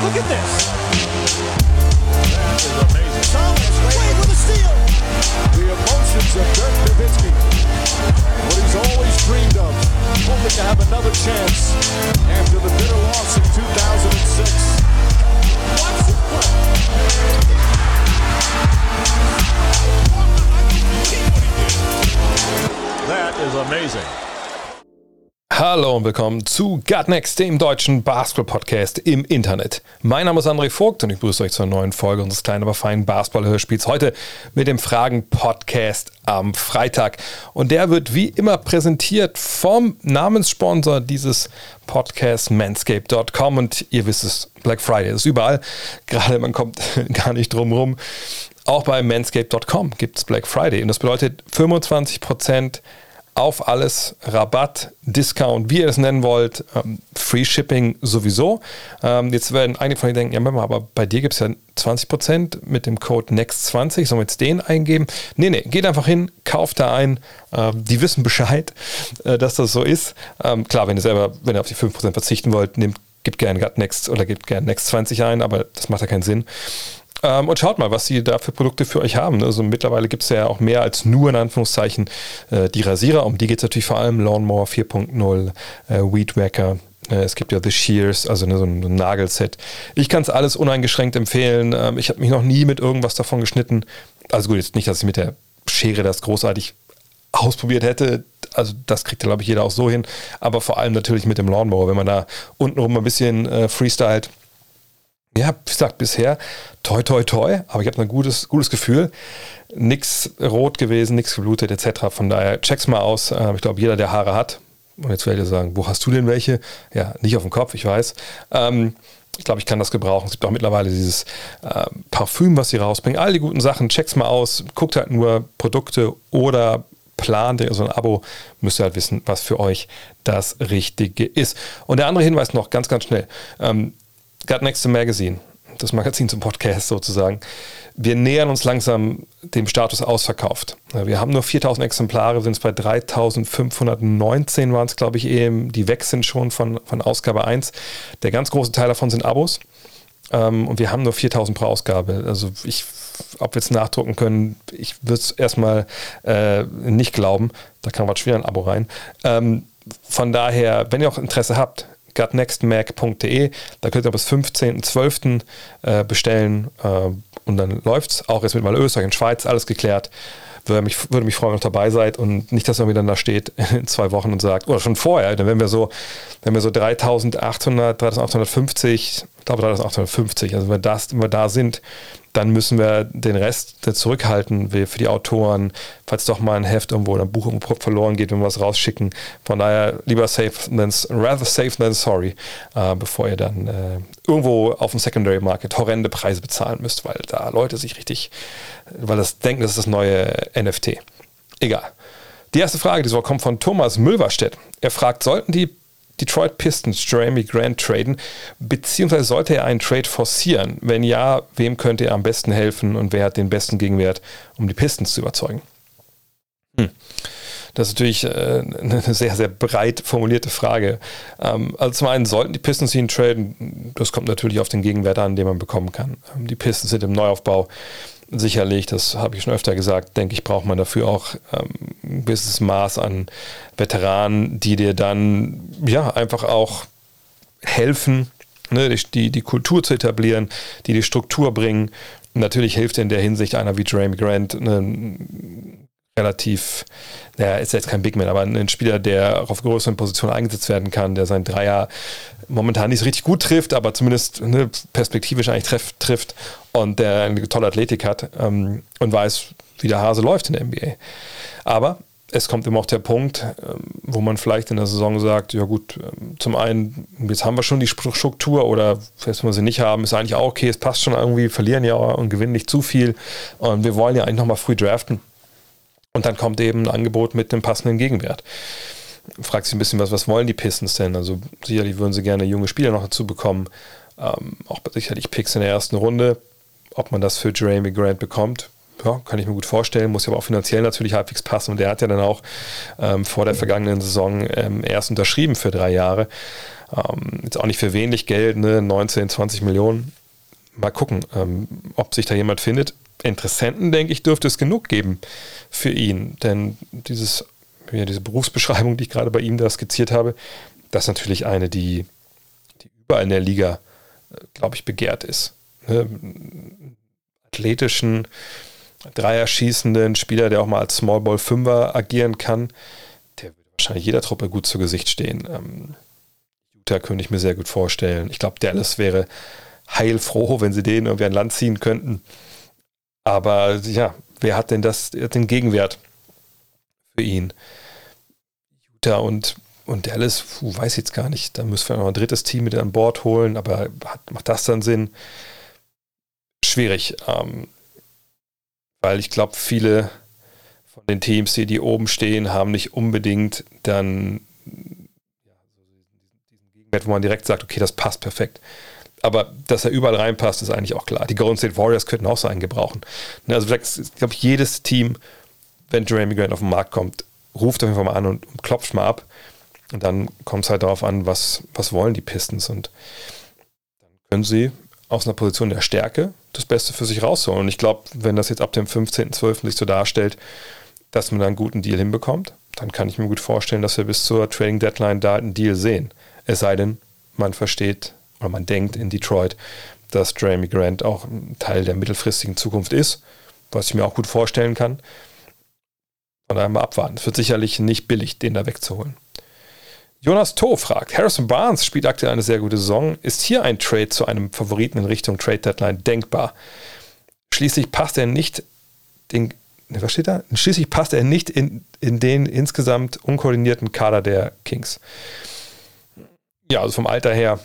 Look at this. That is amazing. Thomas Wade with a steal. The emotions of Dirk Nowitzki. What he's always dreamed of. Hoping to have another chance after the bitter loss in 2006. Watch this play. That is amazing. Hallo und willkommen zu Gut Next, dem deutschen Basketball-Podcast im Internet. Mein Name ist André Vogt und ich begrüße euch zur neuen Folge unseres kleinen, aber feinen Basketball-Hörspiels. Heute mit dem Fragen-Podcast am Freitag. Und der wird wie immer präsentiert vom Namenssponsor dieses Podcasts, manscape.com. Und ihr wisst es, Black Friday ist überall. Gerade man kommt gar nicht drum rum. Auch bei manscape.com gibt es Black Friday. Und das bedeutet 25% auf alles Rabatt, Discount, wie ihr es nennen wollt, ähm, Free Shipping sowieso. Ähm, jetzt werden einige von euch denken, ja, Mama, aber bei dir gibt es ja 20% mit dem Code NEXT20, sollen wir jetzt den eingeben? Nee, nee, geht einfach hin, kauft da ein, ähm, die wissen Bescheid, äh, dass das so ist. Ähm, klar, wenn ihr selber, wenn ihr auf die 5% verzichten wollt, nehmt, gebt gerne Next oder gebt gerne Next20 ein, aber das macht ja keinen Sinn. Ähm, und schaut mal, was sie da für Produkte für euch haben. Also mittlerweile gibt es ja auch mehr als nur in Anführungszeichen äh, die Rasierer. Um die geht es natürlich vor allem. Lawnmower 4.0, äh, Weed Wacker. Äh, es gibt ja The Shears, also ne, so ein, Nagelset. Ich kann es alles uneingeschränkt empfehlen. Ähm, ich habe mich noch nie mit irgendwas davon geschnitten. Also gut, jetzt nicht, dass ich mit der Schere das großartig ausprobiert hätte. Also das kriegt glaube ich, jeder auch so hin. Aber vor allem natürlich mit dem Lawnmower, wenn man da untenrum ein bisschen äh, freestylt ja, wie gesagt, bisher toi toi toi, aber ich habe ein gutes, gutes Gefühl. Nix rot gewesen, nichts geblutet etc. Von daher check's mal aus. Ähm, ich glaube, jeder, der Haare hat, und jetzt werdet ihr sagen, wo hast du denn welche? Ja, nicht auf dem Kopf, ich weiß. Ähm, ich glaube, ich kann das gebrauchen. Es gibt auch mittlerweile dieses äh, Parfüm, was sie rausbringen. All die guten Sachen, check's mal aus. Guckt halt nur Produkte oder plant so ein Abo, müsst ihr halt wissen, was für euch das Richtige ist. Und der andere Hinweis noch, ganz, ganz schnell. Ähm, Got Next Magazine, das Magazin zum Podcast sozusagen. Wir nähern uns langsam dem Status ausverkauft. Wir haben nur 4000 Exemplare, sind es bei 3519 waren es, glaube ich, eben. Die weg sind schon von, von Ausgabe 1. Der ganz große Teil davon sind Abos. Ähm, und wir haben nur 4000 pro Ausgabe. Also ich, ob wir es nachdrucken können, ich würde es erstmal äh, nicht glauben. Da kann man schwer ein Abo rein. Ähm, von daher, wenn ihr auch Interesse habt, gutnextmac.de. Da könnt ihr bis 15.12. Äh, bestellen äh, und dann läuft es. Auch jetzt mit mal Österreich und Schweiz, alles geklärt. Würde mich, würde mich freuen, wenn ihr dabei seid und nicht, dass man wieder da steht in zwei Wochen und sagt, oder schon vorher, dann wenn wir so, wenn wir so 3800, 3850, ich glaube 3850, also wenn wir, das, wenn wir da sind, dann müssen wir den Rest zurückhalten für die Autoren, falls doch mal ein Heft irgendwo oder ein Buch irgendwo verloren geht, wenn wir was rausschicken. Von daher lieber safe than, rather safe than sorry, äh, bevor ihr dann äh, irgendwo auf dem Secondary Market horrende Preise bezahlen müsst, weil da Leute sich richtig, weil das denken, das ist das neue NFT. Egal. Die erste Frage diese Woche kommt von Thomas Mülverstedt. Er fragt, sollten die Detroit Pistons Jeremy Grant traden, beziehungsweise sollte er einen Trade forcieren? Wenn ja, wem könnte er am besten helfen und wer hat den besten Gegenwert, um die Pistons zu überzeugen? Hm. Das ist natürlich äh, eine sehr, sehr breit formulierte Frage. Ähm, also zum einen sollten die Pistons ihn traden. Das kommt natürlich auf den Gegenwert an, den man bekommen kann. Ähm, die Pistons sind im Neuaufbau sicherlich, das habe ich schon öfter gesagt, denke ich, braucht man dafür auch ähm, ein gewisses Maß an Veteranen, die dir dann ja einfach auch helfen, ne, die, die Kultur zu etablieren, die die Struktur bringen. Natürlich hilft in der Hinsicht einer wie Jeremy Grant, ne, relativ, naja, ist jetzt kein Big Man, aber ein Spieler, der auf größeren Positionen eingesetzt werden kann, der sein Dreier momentan nicht so richtig gut trifft, aber zumindest ne, perspektivisch eigentlich treff, trifft und der eine tolle Athletik hat ähm, und weiß, wie der Hase läuft in der NBA. Aber es kommt immer auch der Punkt, ähm, wo man vielleicht in der Saison sagt, ja gut, ähm, zum einen, jetzt haben wir schon die Struktur oder selbst wenn wir sie nicht haben, ist eigentlich auch okay, es passt schon irgendwie, verlieren ja und gewinnen nicht zu viel und wir wollen ja eigentlich nochmal früh draften. Und dann kommt eben ein Angebot mit einem passenden Gegenwert. Fragt sich ein bisschen, was, was wollen die Pistons denn? Also sicherlich würden sie gerne junge Spieler noch dazu bekommen. Ähm, auch sicherlich Picks in der ersten Runde. Ob man das für Jeremy Grant bekommt, ja, kann ich mir gut vorstellen, muss ja aber auch finanziell natürlich halbwegs passen. Und der hat ja dann auch ähm, vor der vergangenen Saison ähm, erst unterschrieben für drei Jahre. Ähm, jetzt auch nicht für wenig Geld, ne? 19, 20 Millionen. Mal gucken, ähm, ob sich da jemand findet. Interessenten, denke ich, dürfte es genug geben für ihn. Denn dieses, ja, diese Berufsbeschreibung, die ich gerade bei ihm da skizziert habe, das ist natürlich eine, die, die überall in der Liga, äh, glaube ich, begehrt ist. Ne? Athletischen, Dreier-schießenden Spieler, der auch mal als Small Ball Fünfer agieren kann, der würde wahrscheinlich jeder Truppe gut zu Gesicht stehen. Ähm, Utah könnte ich mir sehr gut vorstellen. Ich glaube, Dallas wäre heilfroh, wenn sie den irgendwie an Land ziehen könnten. Aber ja, wer hat denn das, den Gegenwert für ihn? Utah und, und Dallas, puh, weiß ich jetzt gar nicht. Da müssen wir noch ein drittes Team mit an Bord holen, aber hat, macht das dann Sinn? Schwierig. Ähm, weil ich glaube, viele von den Teams, die, die oben stehen, haben nicht unbedingt dann ja, diesen Gegenwert, wo man direkt sagt, okay, das passt perfekt. Aber dass er überall reinpasst, ist eigentlich auch klar. Die Golden State Warriors könnten auch so einen gebrauchen. Ne, also ich glaube, jedes Team, wenn Jeremy Grant auf den Markt kommt, ruft auf jeden Fall mal an und, und klopft mal ab. Und dann kommt es halt darauf an, was, was wollen die Pistons. Und dann können sie aus einer Position der Stärke das Beste für sich rausholen. Und ich glaube, wenn das jetzt ab dem 15.12. sich so darstellt, dass man da einen guten Deal hinbekommt, dann kann ich mir gut vorstellen, dass wir bis zur Trading Deadline da einen Deal sehen. Es sei denn, man versteht oder man denkt in Detroit, dass Jeremy Grant auch ein Teil der mittelfristigen Zukunft ist, was ich mir auch gut vorstellen kann. Von daher mal abwarten. Es wird sicherlich nicht billig, den da wegzuholen. Jonas Toh fragt, Harrison Barnes spielt aktuell eine sehr gute Saison. Ist hier ein Trade zu einem Favoriten in Richtung Trade Deadline denkbar? Schließlich passt er nicht den, ne, was steht da? Schließlich passt er nicht in, in den insgesamt unkoordinierten Kader der Kings. Ja, also vom Alter her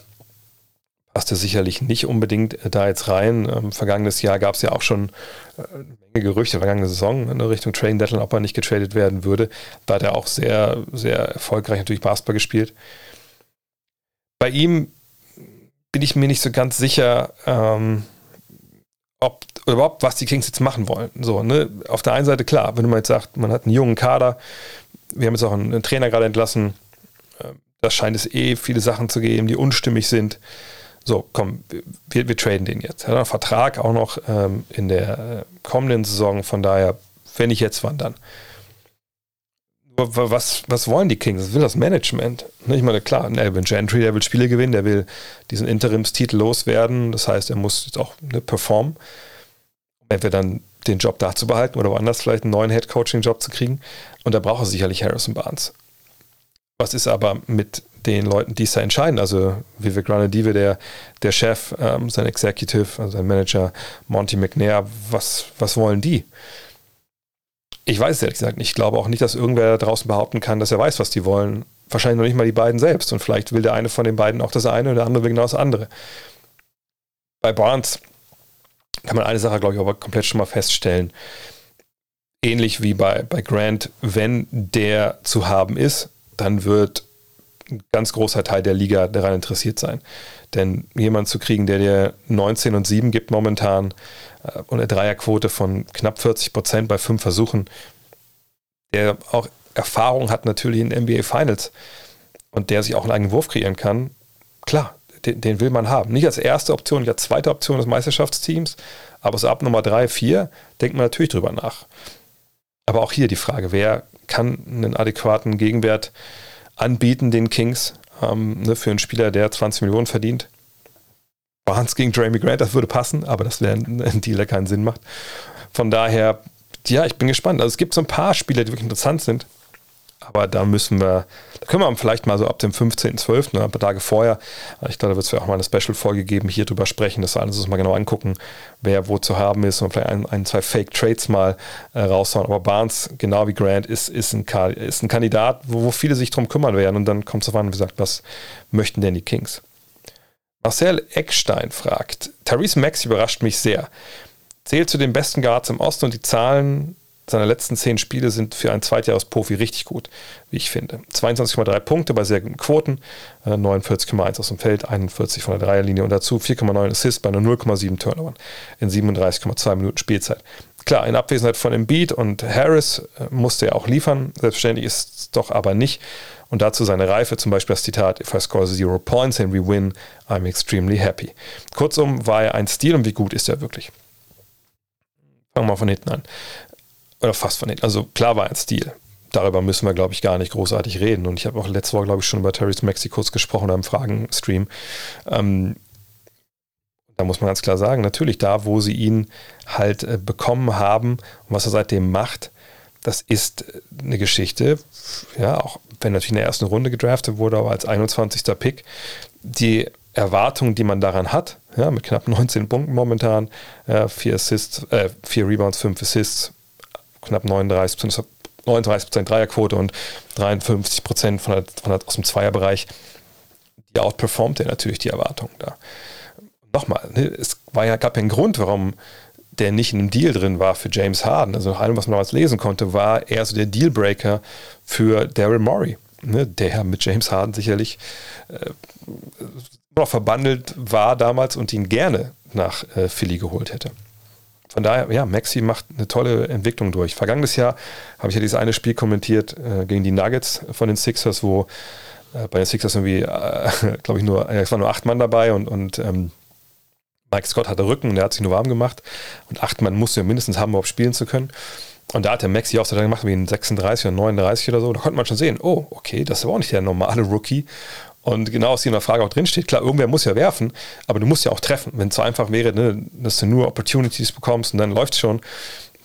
passte sicherlich nicht unbedingt da jetzt rein. Ähm, vergangenes Jahr gab es ja auch schon äh, eine Menge Gerüchte, vergangene Saison in Richtung Trading Deadline, ob er nicht getradet werden würde. Da hat er auch sehr, sehr erfolgreich natürlich Basketball gespielt. Bei ihm bin ich mir nicht so ganz sicher, ähm, ob überhaupt, was die Kings jetzt machen wollen. So, ne? Auf der einen Seite klar, wenn man jetzt sagt, man hat einen jungen Kader, wir haben jetzt auch einen, einen Trainer gerade entlassen, äh, da scheint es eh viele Sachen zu geben, die unstimmig sind so, komm, wir, wir traden den jetzt. Er hat einen Vertrag auch noch ähm, in der kommenden Saison, von daher, wenn nicht jetzt, wann dann? Was, was wollen die Kings? Was will das Management? Ich meine, klar, Alvin Gentry, der will Spiele gewinnen, der will diesen Interimstitel loswerden. Das heißt, er muss jetzt auch ne, performen, um entweder dann den Job da zu behalten oder woanders vielleicht einen neuen Head-Coaching-Job zu kriegen. Und da braucht er sicherlich Harrison Barnes. Was ist aber mit den Leuten, die es da entscheiden. Also Vivek Ranadive, der, der Chef, ähm, sein Executive, also sein Manager Monty McNair, was, was wollen die? Ich weiß es ehrlich gesagt nicht. Ich glaube auch nicht, dass irgendwer draußen behaupten kann, dass er weiß, was die wollen. Wahrscheinlich noch nicht mal die beiden selbst. Und vielleicht will der eine von den beiden auch das eine und der andere will genau das andere. Bei Barnes kann man eine Sache, glaube ich, aber komplett schon mal feststellen. Ähnlich wie bei, bei Grant, wenn der zu haben ist, dann wird ganz großer Teil der Liga daran interessiert sein. Denn jemanden zu kriegen, der dir 19 und 7 gibt momentan äh, und eine Dreierquote von knapp 40 Prozent bei fünf Versuchen, der auch Erfahrung hat natürlich in NBA Finals und der sich auch einen eigenen Wurf kreieren kann, klar, den, den, will man haben. Nicht als erste Option, nicht als zweite Option des Meisterschaftsteams, aber so ab Nummer 3, 4 denkt man natürlich drüber nach. Aber auch hier die Frage, wer kann einen adäquaten Gegenwert anbieten, den Kings, ähm, ne, für einen Spieler, der 20 Millionen verdient. Barnes gegen Jeremy Grant, das würde passen, aber das wäre ein, Deal, der keinen Sinn macht. Von daher, ja, ich bin gespannt. Also es gibt so ein paar Spieler, die wirklich interessant sind. Aber da müssen wir, da können wir vielleicht mal so ab dem 15.12., ne, ein paar Tage vorher, ich glaube, da wird es auch mal eine Special-Folge geben, hier drüber sprechen, dass wir alles uns mal genau angucken, wer wo zu haben ist und vielleicht ein, ein zwei Fake-Trades mal äh, raushauen. Aber Barnes, genau wie Grant, ist, ist, ein, ist ein Kandidat, wo, wo viele sich drum kümmern werden. Und dann kommt es darauf an, wie gesagt, was möchten denn die Kings? Marcel Eckstein fragt, Therese Max überrascht mich sehr. Zählt zu den besten Guards im Osten und die Zahlen seine letzten zehn Spiele sind für einen Zweitjahresprofi richtig gut, wie ich finde. 22,3 Punkte bei sehr guten Quoten, 49,1 äh, aus dem Feld, 41 von der Dreierlinie und dazu 4,9 Assists bei nur 0,7 Turnovern in 37,2 Minuten Spielzeit. klar, in Abwesenheit von Embiid und Harris äh, musste er auch liefern. Selbstverständlich ist es doch aber nicht. Und dazu seine Reife, zum Beispiel das Zitat, If I score zero points and we win, I'm extremely happy. Kurzum war er ein Stil und wie gut ist er wirklich? Fangen wir mal von hinten an. Oder fast von. Also klar war ein Stil. Darüber müssen wir, glaube ich, gar nicht großartig reden. Und ich habe auch letzte Woche, glaube ich, schon über Terrence Mexicos gesprochen am Fragen-Stream. Ähm, da muss man ganz klar sagen, natürlich da, wo sie ihn halt äh, bekommen haben und was er seitdem macht, das ist äh, eine Geschichte, ja, auch wenn natürlich in der ersten Runde gedraftet wurde, aber als 21. Pick, die Erwartung, die man daran hat, ja, mit knapp 19 Punkten momentan, ja, vier Assists, äh, vier Rebounds, fünf Assists, knapp 39 39 Dreierquote und 53 Prozent von, von aus dem Zweierbereich, die outperformt er natürlich die Erwartungen da. Nochmal, ne, es war ja, gab ja einen Grund, warum der nicht in einem Deal drin war für James Harden. Also nach allem, was man damals lesen konnte, war er so der Dealbreaker für Daryl Morey, ne, der mit James Harden sicherlich äh, noch verbandelt war damals und ihn gerne nach äh, Philly geholt hätte. Von daher, ja, Maxi macht eine tolle Entwicklung durch. Vergangenes Jahr habe ich ja dieses eine Spiel kommentiert äh, gegen die Nuggets von den Sixers, wo äh, bei den Sixers irgendwie, äh, glaube ich, nur, es waren nur acht Mann dabei und, und ähm, Mike Scott hatte Rücken und er hat sich nur warm gemacht. Und acht Mann musste ja mindestens haben, um spielen zu können. Und da hat der Maxi auch so gemacht, wie in 36 oder 39 oder so. Da konnte man schon sehen, oh, okay, das aber auch nicht der normale Rookie. Und genau aus dieser Frage auch drinsteht, klar, irgendwer muss ja werfen, aber du musst ja auch treffen. Wenn es so einfach wäre, ne, dass du nur Opportunities bekommst und dann läuft es schon,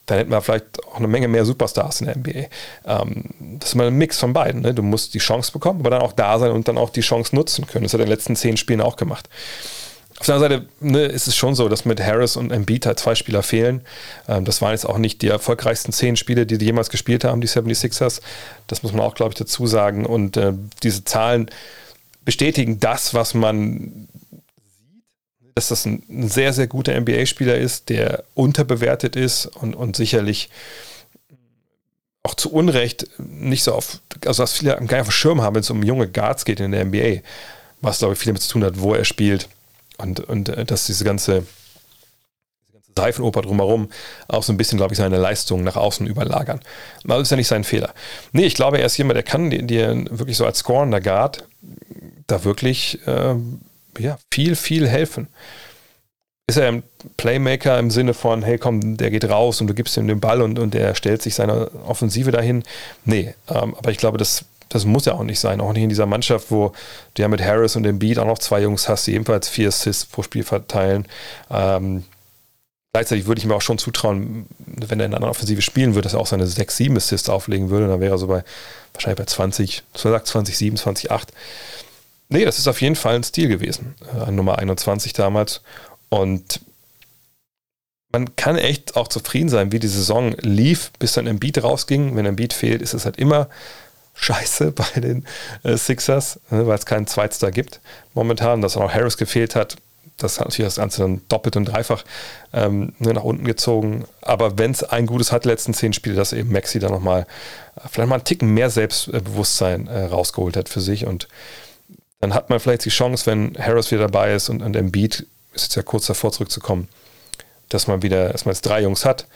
dann hätten wir vielleicht auch eine Menge mehr Superstars in der NBA. Ähm, das ist mal ein Mix von beiden. Ne? Du musst die Chance bekommen, aber dann auch da sein und dann auch die Chance nutzen können. Das hat er in den letzten zehn Spielen auch gemacht. Auf der anderen Seite ne, ist es schon so, dass mit Harris und Embiid halt zwei Spieler fehlen. Ähm, das waren jetzt auch nicht die erfolgreichsten zehn Spiele, die die jemals gespielt haben, die 76ers. Das muss man auch, glaube ich, dazu sagen. Und äh, diese Zahlen bestätigen das, was man sieht, dass das ein, sehr, sehr guter NBA-Spieler ist, der unterbewertet ist und, und sicherlich auch zu Unrecht nicht so auf, also was viele gar nicht auf dem Schirm haben, wenn es um junge Guards geht in der NBA, was glaube ich viel damit zu tun hat, wo er spielt und, und äh, dass diese ganze, diese ganze Seifenoper drumherum auch so ein bisschen, glaube ich, seine Leistungen nach außen überlagern. Das ist ja nicht sein Fehler. Nee, ich glaube, er ist jemand, der kann dir wirklich so als scorender Guard da wirklich äh, ja, viel, viel helfen. Ist er ein Playmaker im Sinne von, hey komm, der geht raus und du gibst ihm den Ball und, und der stellt sich seine Offensive dahin? Nee, ähm, aber ich glaube, das das muss ja auch nicht sein, auch nicht in dieser Mannschaft, wo du ja mit Harris und dem Beat auch noch zwei Jungs hast, die ebenfalls vier Assists pro Spiel verteilen. Ähm, gleichzeitig würde ich mir auch schon zutrauen, wenn er in einer Offensive spielen würde, dass er auch seine 6, 7 Assists auflegen würde. Dann wäre er so bei wahrscheinlich bei 20, so sagt 20, 7, 20, 8. Nee, das ist auf jeden Fall ein Stil gewesen. Äh, Nummer 21 damals. Und man kann echt auch zufrieden sein, wie die Saison lief, bis dann ein Beat rausging. Wenn ein Beat fehlt, ist es halt immer scheiße bei den äh, Sixers, ne, weil es keinen Zweitstar gibt momentan. Dass auch Harris gefehlt hat, das hat natürlich das Ganze dann doppelt und dreifach ähm, ne, nach unten gezogen. Aber wenn es ein gutes hat, letzten zehn Spiele, dass eben Maxi da nochmal äh, vielleicht mal einen Ticken mehr Selbstbewusstsein äh, rausgeholt hat für sich. Und dann hat man vielleicht die Chance, wenn Harris wieder dabei ist und, und Embiid ist jetzt ja kurz davor zurückzukommen, dass man wieder, man jetzt drei Jungs hat,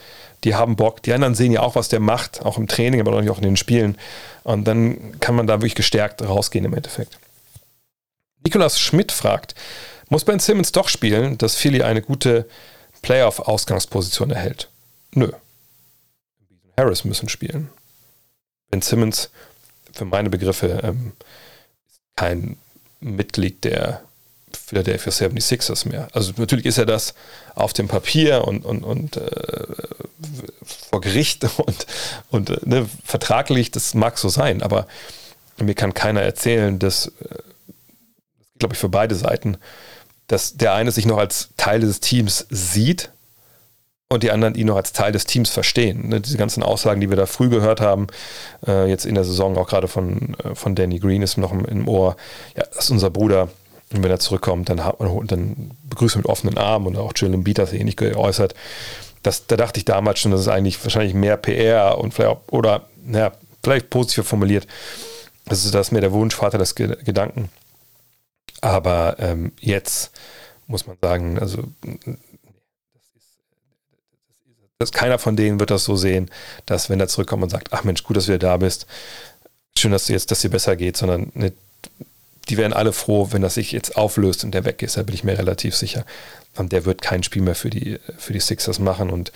die haben Bock. Die anderen sehen ja auch, was der macht, auch im Training, aber auch in den Spielen. Und dann kann man da wirklich gestärkt rausgehen im Endeffekt. Nikolas Schmidt fragt, muss Ben Simmons doch spielen, dass Philly eine gute Playoff-Ausgangsposition erhält? Nö. Harris müssen spielen. Ben Simmons, für meine Begriffe, ähm, kein Mitglied der Philadelphia 76ers mehr. Also natürlich ist er das auf dem Papier und, und, und äh, vor Gericht und, und äh, ne, vertraglich, das mag so sein, aber mir kann keiner erzählen, dass, äh, glaube ich für beide Seiten, dass der eine sich noch als Teil des Teams sieht und die anderen ihn noch als Teil des Teams verstehen. Ne, diese ganzen Aussagen, die wir da früh gehört haben, äh, jetzt in der Saison auch gerade von, äh, von Danny Green ist noch im, im Ohr, ja, das ist unser Bruder, und wenn er zurückkommt, dann, dann begrüßt mit offenen Armen und auch Jalen Beat hat sich ähnlich geäußert. Das, da dachte ich damals schon, dass es eigentlich wahrscheinlich mehr PR und vielleicht auch, oder naja, vielleicht positiv formuliert. Das ist das mehr der Wunsch, Vater des Gedanken. Aber ähm, jetzt muss man sagen, also dass keiner von denen wird das so sehen, dass wenn er zurückkommt und sagt, ach Mensch, gut, dass du wieder da bist, schön, dass du jetzt, dass dir besser geht, sondern ne, die werden alle froh, wenn das sich jetzt auflöst und der weg ist, da bin ich mir relativ sicher. Und der wird kein Spiel mehr für die, für die Sixers machen und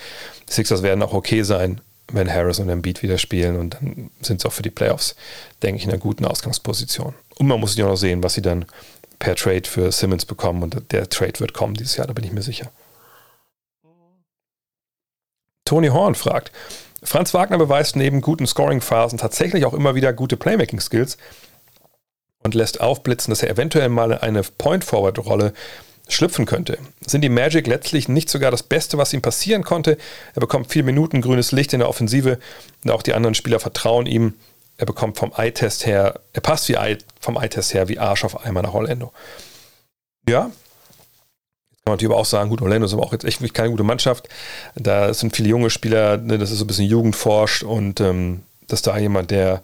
die Sixers werden auch okay sein, wenn Harris und Embiid wieder spielen und dann sind sie auch für die Playoffs, denke ich, in einer guten Ausgangsposition. Und man muss ja auch noch sehen, was sie dann per Trade für Simmons bekommen und der Trade wird kommen dieses Jahr, da bin ich mir sicher. Tony Horn fragt, Franz Wagner beweist neben guten Scoring-Phasen tatsächlich auch immer wieder gute Playmaking-Skills und lässt aufblitzen, dass er eventuell mal eine Point-Forward-Rolle schlüpfen könnte. Sind die Magic letztlich nicht sogar das Beste, was ihm passieren konnte? Er bekommt vier Minuten grünes Licht in der Offensive und auch die anderen Spieler vertrauen ihm. Er bekommt vom Eye-Test her, er passt wie Eye, vom Eye-Test her wie Arsch auf einmal nach Orlando. Ja, man natürlich auch sagen, gut, Orlando ist aber auch jetzt echt keine gute Mannschaft. Da sind viele junge Spieler, ne, das ist so ein bisschen Jugendforscht und ähm, dass da jemand, der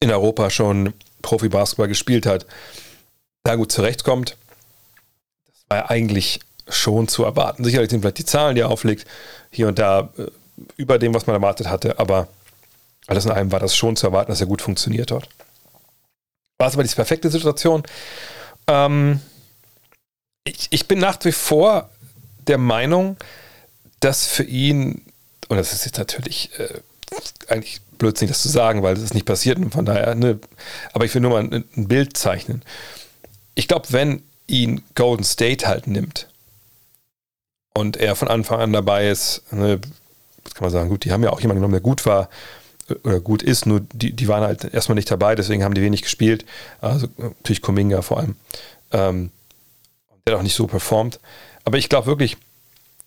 in Europa schon Profi-Basketball gespielt hat, da gut zurechtkommt. Das war ja eigentlich schon zu erwarten. Sicherlich sind vielleicht die Zahlen, die er auflegt, hier und da äh, über dem, was man erwartet hatte, aber alles in allem war das schon zu erwarten, dass er gut funktioniert hat. War es aber die perfekte Situation? Ähm, ich, ich bin nach wie vor der Meinung, dass für ihn, und das ist jetzt natürlich äh, eigentlich blödsinnig, das zu sagen, weil das ist nicht passiert und von daher, ne, aber ich will nur mal ein, ein Bild zeichnen. Ich glaube, wenn ihn Golden State halt nimmt und er von Anfang an dabei ist, ne, kann man sagen, gut, die haben ja auch jemanden genommen, der gut war, oder gut ist, nur die, die waren halt erstmal nicht dabei, deswegen haben die wenig gespielt. Also natürlich Kuminga vor allem. Ähm, der hat auch nicht so performt. Aber ich glaube wirklich,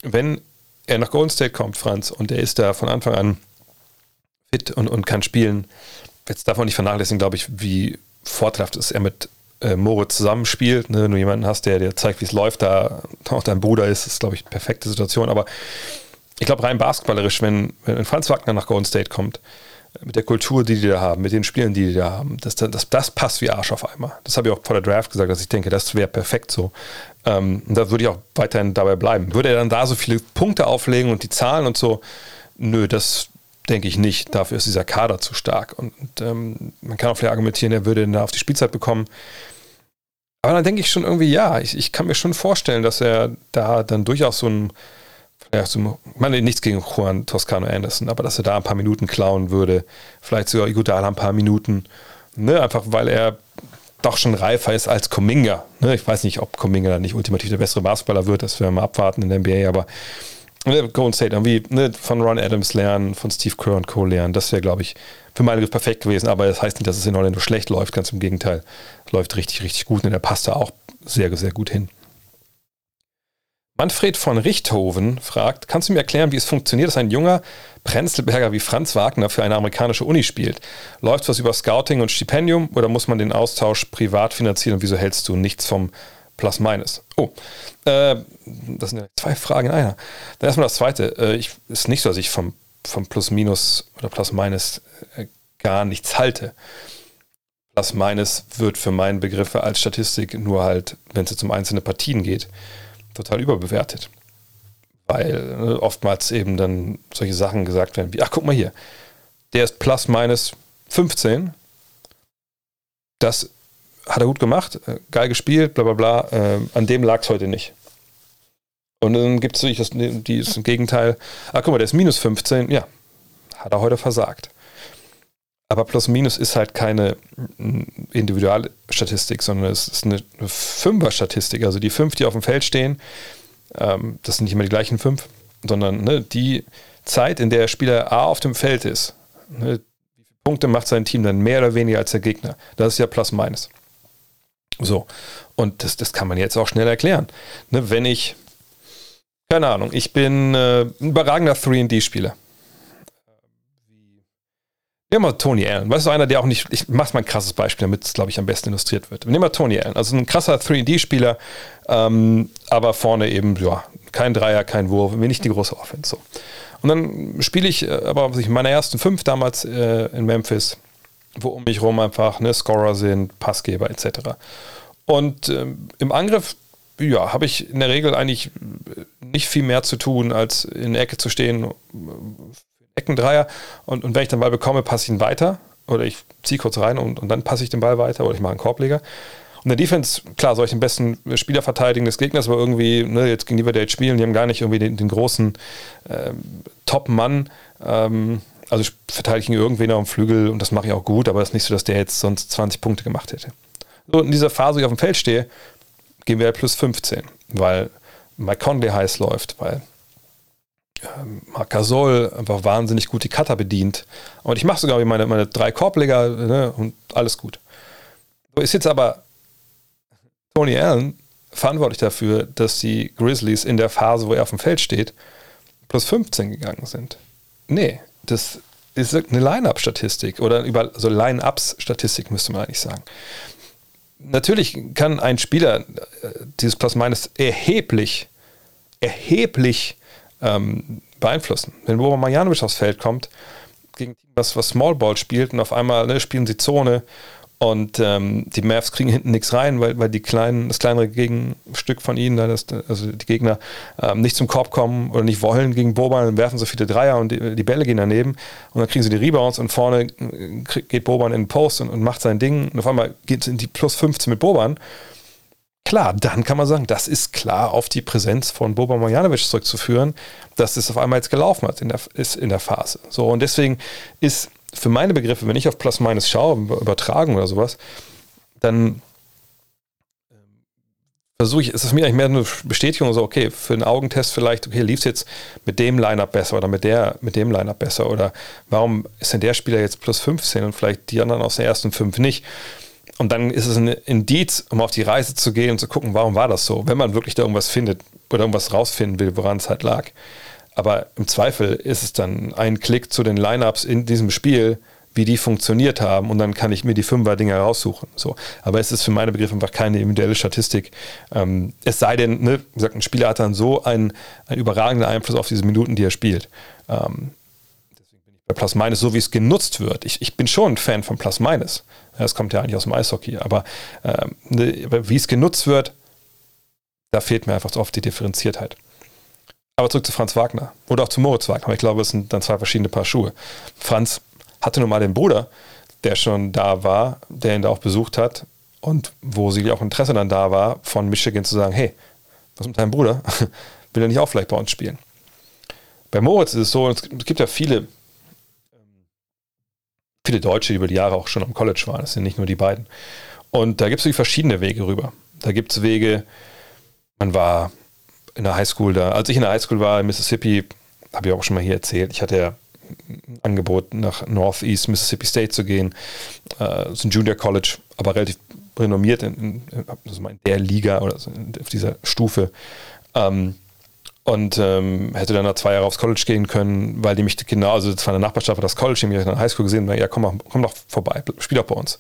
wenn er nach Golden State kommt, Franz, und er ist da von Anfang an fit und, und kann spielen, jetzt darf man nicht vernachlässigen, glaube ich, wie vorteilhaft ist er mit äh, Moritz zusammenspielt. Ne? Wenn du jemanden hast, der dir zeigt, wie es läuft, da auch dein Bruder ist, ist, glaube ich, eine perfekte Situation. Aber ich glaube, rein basketballerisch, wenn, wenn Franz Wagner nach Golden State kommt, mit der Kultur, die die da haben, mit den Spielen, die die da haben, das, das, das passt wie Arsch auf einmal. Das habe ich auch vor der Draft gesagt, dass ich denke, das wäre perfekt so. Ähm, und da würde ich auch weiterhin dabei bleiben. Würde er dann da so viele Punkte auflegen und die Zahlen und so? Nö, das denke ich nicht. Dafür ist dieser Kader zu stark. Und, und ähm, man kann auch vielleicht argumentieren, er würde da auf die Spielzeit bekommen. Aber dann denke ich schon irgendwie, ja, ich, ich kann mir schon vorstellen, dass er da dann durchaus so ein ja, ich meine, nichts gegen Juan Toscano Anderson, aber dass er da ein paar Minuten klauen würde, vielleicht sogar Iguodala ein paar Minuten, ne, einfach weil er doch schon reifer ist als Kuminga. Ne? Ich weiß nicht, ob Kuminga dann nicht ultimativ der bessere Basketballer wird, das werden wir mal abwarten in der NBA, aber ne, Golden State irgendwie ne, von Ron Adams lernen, von Steve Kerr und Co. lernen, das wäre, glaube ich, für meine Griff perfekt gewesen, aber das heißt nicht, dass es in Orlando schlecht läuft, ganz im Gegenteil. Läuft richtig, richtig gut und er passt da auch sehr, sehr gut hin. Manfred von Richthoven fragt, kannst du mir erklären, wie es funktioniert, dass ein junger Prenzlberger wie Franz Wagner für eine amerikanische Uni spielt? Läuft was über Scouting und Stipendium oder muss man den Austausch privat finanzieren und wieso hältst du nichts vom Plus Minus? Oh, äh, das sind ja zwei Fragen in einer. Dann erstmal das zweite. Äh, ich, ist nicht so, dass ich vom, vom Plus Minus oder Plus Minus äh, gar nichts halte. Plus Minus wird für meinen Begriffe als Statistik nur halt, wenn es um einzelne Partien geht, total überbewertet. Weil ne, oftmals eben dann solche Sachen gesagt werden wie, ach guck mal hier, der ist plus minus 15. Das hat er gut gemacht, äh, geil gespielt, bla bla bla. Äh, an dem lag es heute nicht. Und dann gibt es das, dieses Gegenteil. Ah, guck mal, der ist minus 15. Ja, hat er heute versagt. Aber Plus Minus ist halt keine Individualstatistik, sondern es ist eine Fünfer-Statistik. Also die fünf, die auf dem Feld stehen, ähm, das sind nicht immer die gleichen fünf, sondern ne, die Zeit, in der Spieler A auf dem Feld ist, ne, wie viele Punkte macht sein Team dann mehr oder weniger als der Gegner. Das ist ja Plus Minus. So, und das, das kann man jetzt auch schnell erklären. Ne, wenn ich, keine Ahnung, ich bin äh, ein überragender 3D-Spieler Nehmen wir Tony Allen. Weißt du, einer, der auch nicht, ich mach's mal ein krasses Beispiel, damit es, glaube ich, am besten illustriert wird. Nehmen wir Tony Allen. Also ein krasser 3D-Spieler, ähm, aber vorne eben, ja, kein Dreier, kein Wurf, mir nicht die große Offense. So. Und dann spiele ich, äh, aber in meiner ersten fünf damals äh, in Memphis, wo um mich rum einfach ne, Scorer sind, Passgeber etc. Und ähm, im Angriff ja, habe ich in der Regel eigentlich nicht viel mehr zu tun, als in der Ecke zu stehen, Eckendreier. Und, und wenn ich den Ball bekomme, passe ich ihn weiter. Oder ich ziehe kurz rein und, und dann passe ich den Ball weiter oder ich mache einen Korbleger. Und der Defense, klar, soll ich den besten Spieler verteidigen des Gegners, aber irgendwie, ne, jetzt gegen die wir jetzt spielen, die haben gar nicht irgendwie den, den großen ähm, Top-Mann. Ähm, also ich verteidige ihn irgendwen auf dem Flügel und das mache ich auch gut, aber es ist nicht so, dass der jetzt sonst 20 Punkte gemacht hätte. So in dieser Phase, wo ich auf dem Feld stehe, gehen wir plus 15, weil Mike Conley heiß läuft, weil Marc Gasol einfach wahnsinnig gut die Cutter bedient. Und ich mache sogar meine, meine drei Korbleger ne, und alles gut. So ist jetzt aber Tony Allen verantwortlich dafür, dass die Grizzlies in der Phase, wo er auf dem Feld steht, plus 15 gegangen sind. Nee, das ist eine Line-Up-Statistik oder über also Line-Ups-Statistik müsste man eigentlich sagen. Natürlich kann ein Spieler äh, dieses Plus-Minus erheblich, erheblich ähm, beeinflussen. Wenn Boba Marjanovic aufs Feld kommt, gegen was, was Small Ball spielt und auf einmal ne, spielen sie Zone und ähm, die Mavs kriegen hinten nichts rein, weil, weil die kleinen, das kleinere Gegenstück von ihnen, das, also die Gegner, ähm, nicht zum Korb kommen oder nicht wollen gegen Boban, dann werfen so viele Dreier und die, die, Bälle gehen daneben und dann kriegen sie die Rebounds und vorne äh, geht Boban in den Post und, und macht sein Ding und auf einmal geht es in die plus 15 mit Boban. Klar, dann kann man sagen, das ist klar auf die Präsenz von Boban Marjanovic zurückzuführen, dass es auf einmal jetzt gelaufen hat in der, ist in der Phase. So, und deswegen ist für meine Begriffe, wenn ich auf Plus Minus schaue, übertragen oder sowas, dann ähm, versuche ich, ist es mir eigentlich mehr eine Bestätigung, so, okay, für einen Augentest vielleicht, okay, lief es jetzt mit dem Lineup besser oder mit, der, mit dem Lineup besser oder warum ist denn der Spieler jetzt plus 15 und vielleicht die anderen aus den ersten fünf nicht? Und dann ist es ein Indiz, um auf die Reise zu gehen und zu gucken, warum war das so, wenn man wirklich da irgendwas findet oder irgendwas rausfinden will, woran es halt lag. Aber im Zweifel ist es dann ein Klick zu den Lineups in diesem Spiel, wie die funktioniert haben und dann kann ich mir die Fünfer-Dinger raussuchen. So. Aber es ist für meine Begriffe einfach keine individuelle Statistik. Ähm, es sei denn, ne, wie gesagt, ein Spieler hat dann so einen, einen überragenden Einfluss auf diese Minuten, die er spielt. Ähm, deswegen bin ich bei Plus Minus, so wie es genutzt wird. Ich, ich bin schon ein Fan von Plus Minus. Das kommt ja eigentlich aus dem Eishockey. Aber ne, wie es genutzt wird, da fehlt mir einfach oft die Differenziertheit. Aber zurück zu Franz Wagner oder auch zu Moritz Wagner. Ich glaube, es sind dann zwei verschiedene Paar Schuhe. Franz hatte nun mal den Bruder, der schon da war, der ihn da auch besucht hat und wo sicherlich auch Interesse dann da war, von Michigan zu sagen: Hey, was mit deinem Bruder? Will er nicht auch vielleicht bei uns spielen? Bei Moritz ist es so, es gibt ja viele, viele Deutsche, die über die Jahre auch schon am College waren. Das sind nicht nur die beiden. Und da gibt es verschiedene Wege rüber. Da gibt es Wege, man war in der Highschool da. Als ich in der Highschool war in Mississippi, habe ich auch schon mal hier erzählt, ich hatte ja ein Angebot nach Northeast Mississippi State zu gehen. Äh, das ist ein Junior College, aber relativ renommiert in, in, in der Liga oder auf dieser Stufe. Ähm, und ähm, hätte dann nach zwei Jahre aufs College gehen können, weil die mich genau, also das war eine Nachbarschaft, war das College, die mich in der Highschool gesehen und ja, komm, komm doch vorbei, spiel doch bei uns.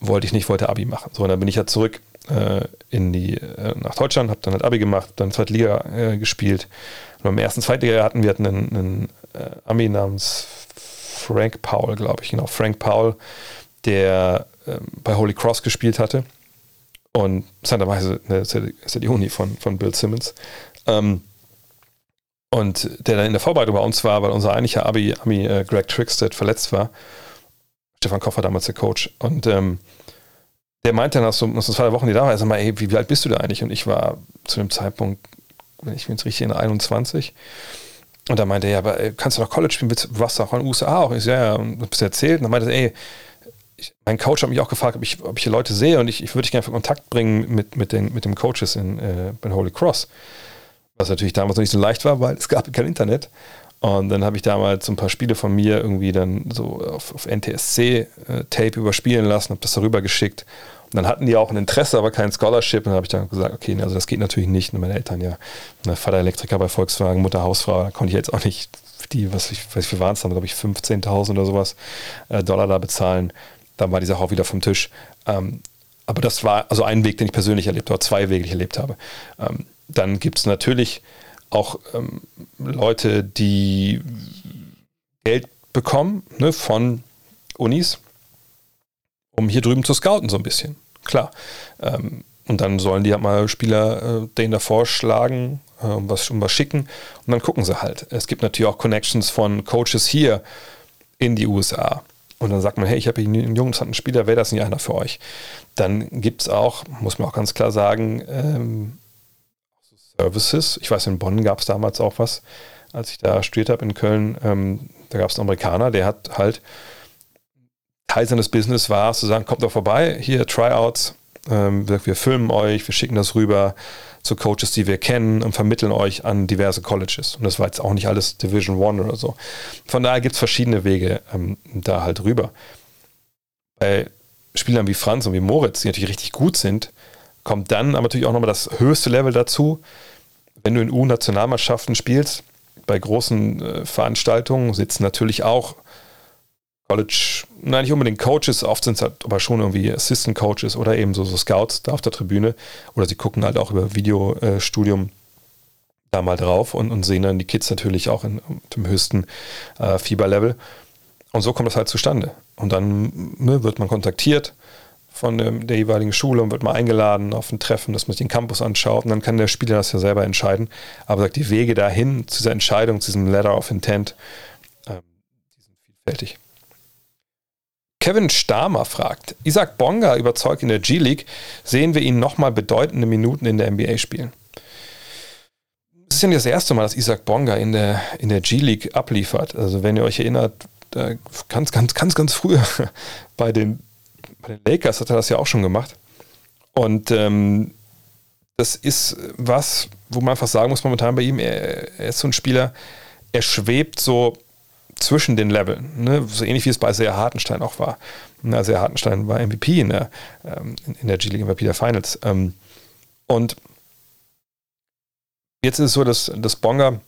Wollte ich nicht, wollte Abi machen. So, und dann bin ich ja zurück äh, in die, äh, nach Deutschland, habe dann halt Abi gemacht, dann zweite Liga äh, gespielt. Und im ersten, zweiten Liga hatten wir hatten einen, einen äh, Ami namens Frank Powell, glaube ich, genau, Frank Powell, der ähm, bei Holy Cross gespielt hatte. Und interessanterweise ist ja die Uni von, von Bill Simmons. Ähm, und der dann in der Vorbereitung bei uns war, weil unser eigentlicher Abi, Ami äh, Greg Trickstead verletzt war. Stefan Koffer damals der Coach. Und ähm, der meinte nach so, nach so zwei Wochen, die da war, er sagte mal, ey, wie, wie, alt bist du da eigentlich? Und ich war zu dem Zeitpunkt, wenn ich mich jetzt richtig in 21. Und da meinte er, ja, aber ey, kannst du doch College spielen? Du warst doch in den USA auch. Ich so, ja, ja, und hab es erzählt. Und dann meinte er, ey, ich, mein Coach hat mich auch gefragt, ob ich, ob ich hier Leute sehe und ich, ich würde dich gerne in Kontakt bringen mit, mit, den, mit dem Coaches in, äh, in Holy Cross. Was natürlich damals noch nicht so leicht war, weil es gab kein Internet. Und dann habe ich damals so ein paar Spiele von mir irgendwie dann so auf, auf NTSC-Tape äh, überspielen lassen, habe das darüber geschickt. Und dann hatten die auch ein Interesse, aber kein Scholarship. Und dann habe ich dann gesagt, okay, also das geht natürlich nicht. Und meine Eltern ja, mein Vater Elektriker bei Volkswagen, Mutter Hausfrau, da konnte ich jetzt auch nicht die, was ich, weiß wie waren es dann, glaube ich, 15.000 oder sowas äh, Dollar da bezahlen. Dann war die Sache auch wieder vom Tisch. Ähm, aber das war also ein Weg, den ich persönlich erlebt habe, zwei Wege, die ich erlebt habe. Dann gibt es natürlich auch ähm, Leute, die Geld bekommen ne, von Unis, um hier drüben zu scouten so ein bisschen klar. Ähm, Und dann sollen die halt mal Spieler äh, denen da vorschlagen, äh, was, um was schicken. Und dann gucken sie halt. Es gibt natürlich auch Connections von Coaches hier in die USA. Und dann sagt man, hey, ich habe hier einen jungen, interessanten Spieler, wäre das nicht einer für euch? Dann gibt es auch, muss man auch ganz klar sagen, ähm, Services. Ich weiß, in Bonn gab es damals auch was, als ich da studiert habe in Köln. Ähm, da gab es einen Amerikaner, der hat halt Teil seines Business war, zu sagen, kommt doch vorbei, hier Tryouts, ähm, wir filmen euch, wir schicken das rüber zu Coaches, die wir kennen und vermitteln euch an diverse Colleges. Und das war jetzt auch nicht alles Division One oder so. Von daher gibt es verschiedene Wege ähm, da halt rüber. Bei Spielern wie Franz und wie Moritz, die natürlich richtig gut sind, kommt dann aber natürlich auch nochmal das höchste Level dazu. Wenn du in U-Nationalmannschaften spielst, bei großen äh, Veranstaltungen sitzen natürlich auch College, nein, nicht unbedingt Coaches, oft sind es halt aber schon irgendwie Assistant Coaches oder eben so, so Scouts da auf der Tribüne. Oder sie gucken halt auch über Videostudium da mal drauf und, und sehen dann die Kids natürlich auch in, dem höchsten äh, Fieberlevel. Und so kommt das halt zustande. Und dann ne, wird man kontaktiert von dem, der jeweiligen Schule und wird mal eingeladen auf ein Treffen, dass man sich den Campus anschaut und dann kann der Spieler das ja selber entscheiden. Aber sagt, die Wege dahin zu dieser Entscheidung, zu diesem Letter of Intent, äh, die sind vielfältig. Kevin Stamer fragt, Isaac Bonga überzeugt in der G-League, sehen wir ihn nochmal bedeutende Minuten in der NBA spielen? Das ist ja nicht das erste Mal, dass Isaac Bonga in der, in der G-League abliefert. Also wenn ihr euch erinnert, ganz, ganz, ganz, ganz früher bei den, bei den Lakers hat er das ja auch schon gemacht. Und ähm, das ist was, wo man einfach sagen muss, momentan bei ihm, er, er ist so ein Spieler, er schwebt so zwischen den Leveln. Ne? So ähnlich wie es bei Sehr Hartenstein auch war. Na, Sehr Hartenstein war MVP in der, ähm, in der G-League MVP der Finals. Ähm, und jetzt ist es so, dass, dass Bonga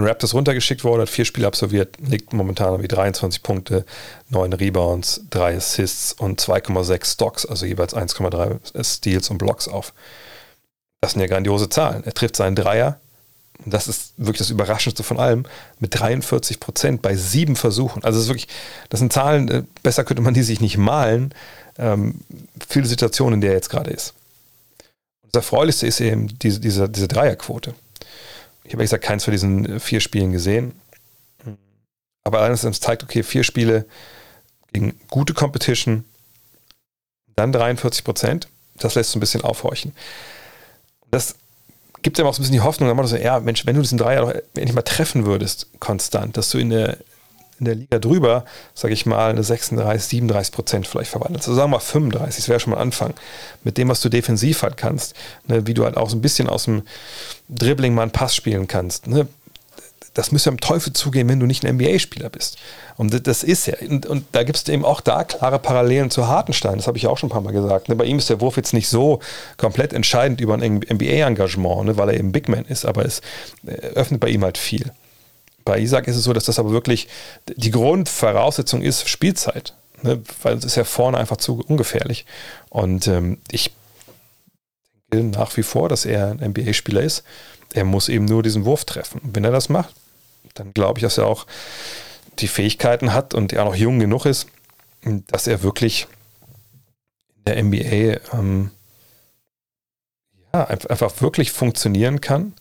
den Raptors runtergeschickt wurde, hat vier Spiele absolviert, liegt momentan wie 23 Punkte, 9 Rebounds, 3 Assists und 2,6 Stocks, also jeweils 1,3 Steals und Blocks auf. Das sind ja grandiose Zahlen. Er trifft seinen Dreier das ist wirklich das Überraschendste von allem, mit 43 Prozent bei sieben Versuchen. Also das ist wirklich, das sind Zahlen, äh, besser könnte man die sich nicht malen, ähm, viele Situationen, in der er jetzt gerade ist. Und das Erfreulichste ist eben diese, diese, diese Dreierquote. Ich habe, gesagt, keins von diesen äh, vier Spielen gesehen. Aber dass es zeigt, okay, vier Spiele gegen gute Competition, dann 43 Prozent, das lässt so ein bisschen aufhorchen. Das gibt ja auch so ein bisschen die Hoffnung, dann so, ja, Mensch, wenn du diesen Dreier doch endlich mal treffen würdest, konstant, dass du in der, in der Liga drüber, sage ich mal, eine 36, 37 Prozent vielleicht verwandelst. Also sagen wir mal 35, das wäre schon mal ein Anfang. Mit dem, was du defensiv halt kannst, ne, wie du halt auch so ein bisschen aus dem Dribbling mal einen Pass spielen kannst. Ne, das müsste am Teufel zugehen, wenn du nicht ein NBA-Spieler bist. Und das ist ja. Und, und da gibt es eben auch da klare Parallelen zu Hartenstein. Das habe ich auch schon ein paar Mal gesagt. Ne? Bei ihm ist der Wurf jetzt nicht so komplett entscheidend über ein NBA-Engagement, ne? weil er eben Big Man ist, aber es äh, öffnet bei ihm halt viel. Bei Isaac ist es so, dass das aber wirklich die Grundvoraussetzung ist, Spielzeit. Ne? Weil es ist ja vorne einfach zu ungefährlich. Und ähm, ich denke nach wie vor, dass er ein NBA-Spieler ist. Er muss eben nur diesen Wurf treffen. Und wenn er das macht, dann glaube ich, dass er auch die Fähigkeiten hat und er noch jung genug ist, dass er wirklich in der NBA ähm, ja, einfach wirklich funktionieren kann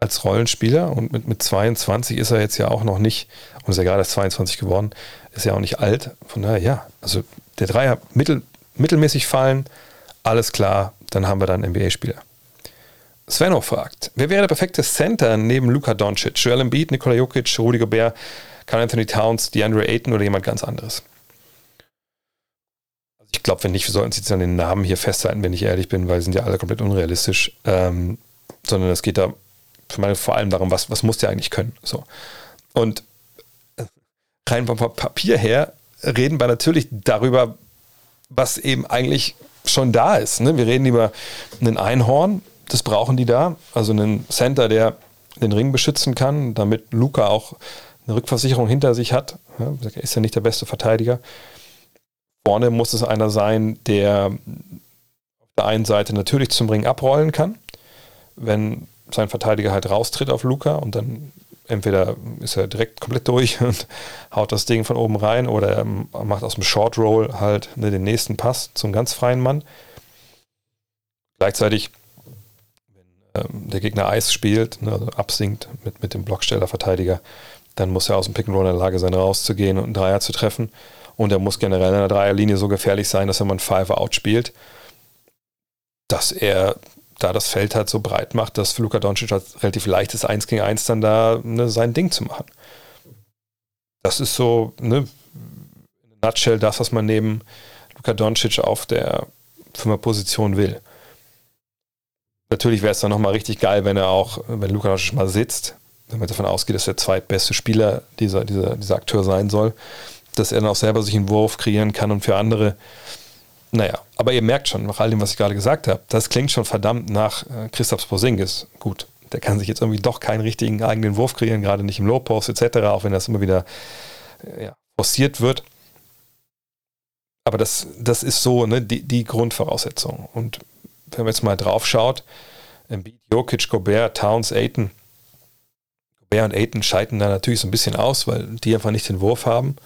als Rollenspieler. Und mit, mit 22 ist er jetzt ja auch noch nicht, und ist ja gerade 22 geworden, ist ja auch nicht alt. Von daher, ja, also der Dreier mittel, mittelmäßig fallen, alles klar, dann haben wir dann NBA-Spieler. Svenno fragt, wer wäre der perfekte Center neben Luka Doncic? Joel Embiid, Nikola Jokic, Rudy Gobert, Carl Anthony Towns, DeAndre Ayton oder jemand ganz anderes? Also ich glaube, wenn nicht, wir sollten uns jetzt an den Namen hier festhalten, wenn ich ehrlich bin, weil sie sind ja alle komplett unrealistisch. Ähm, sondern es geht da vor allem darum, was, was muss der eigentlich können. So. Und rein vom Papier her reden wir natürlich darüber, was eben eigentlich schon da ist. Ne? Wir reden über einen Einhorn, das brauchen die da. Also einen Center, der den Ring beschützen kann, damit Luca auch eine Rückversicherung hinter sich hat. er ist ja nicht der beste Verteidiger. Vorne muss es einer sein, der auf der einen Seite natürlich zum Ring abrollen kann, wenn sein Verteidiger halt raustritt auf Luca und dann entweder ist er direkt komplett durch und haut das Ding von oben rein oder er macht aus dem Short Roll halt den nächsten Pass zum ganz freien Mann. Gleichzeitig, wenn ähm, der Gegner Eis spielt, ne, also absinkt mit, mit dem Blockstellerverteidiger, dann muss er aus dem Pick and Roll in der Lage sein, rauszugehen und einen Dreier zu treffen. Und er muss generell in der Dreierlinie so gefährlich sein, dass wenn man Five-Out spielt, dass er da das Feld halt so breit macht, dass für Luka Doncic halt relativ leicht ist, 1 gegen 1 dann da ne, sein Ding zu machen. Das ist so, ne, in nutshell das, was man neben Luka Doncic auf der Fünferposition will. Natürlich wäre es dann nochmal richtig geil, wenn er auch, wenn Luka Doncic mal sitzt, wenn man davon ausgeht, dass der zweitbeste Spieler dieser, dieser, dieser Akteur sein soll, dass er dann auch selber sich einen Wurf kreieren kann und für andere. Naja, aber ihr merkt schon, nach all dem, was ich gerade gesagt habe, das klingt schon verdammt nach äh, Christoph Porzingis. Gut, der kann sich jetzt irgendwie doch keinen richtigen eigenen Wurf kreieren, gerade nicht im Low-Post etc., auch wenn das immer wieder äh, ja, forciert wird. Aber das, das ist so ne, die, die Grundvoraussetzung. Und wenn man jetzt mal drauf schaut, Embiid, Jokic, Gobert, Towns, Aiton, Gobert und Aiton scheiden da natürlich so ein bisschen aus, weil die einfach nicht den Wurf haben.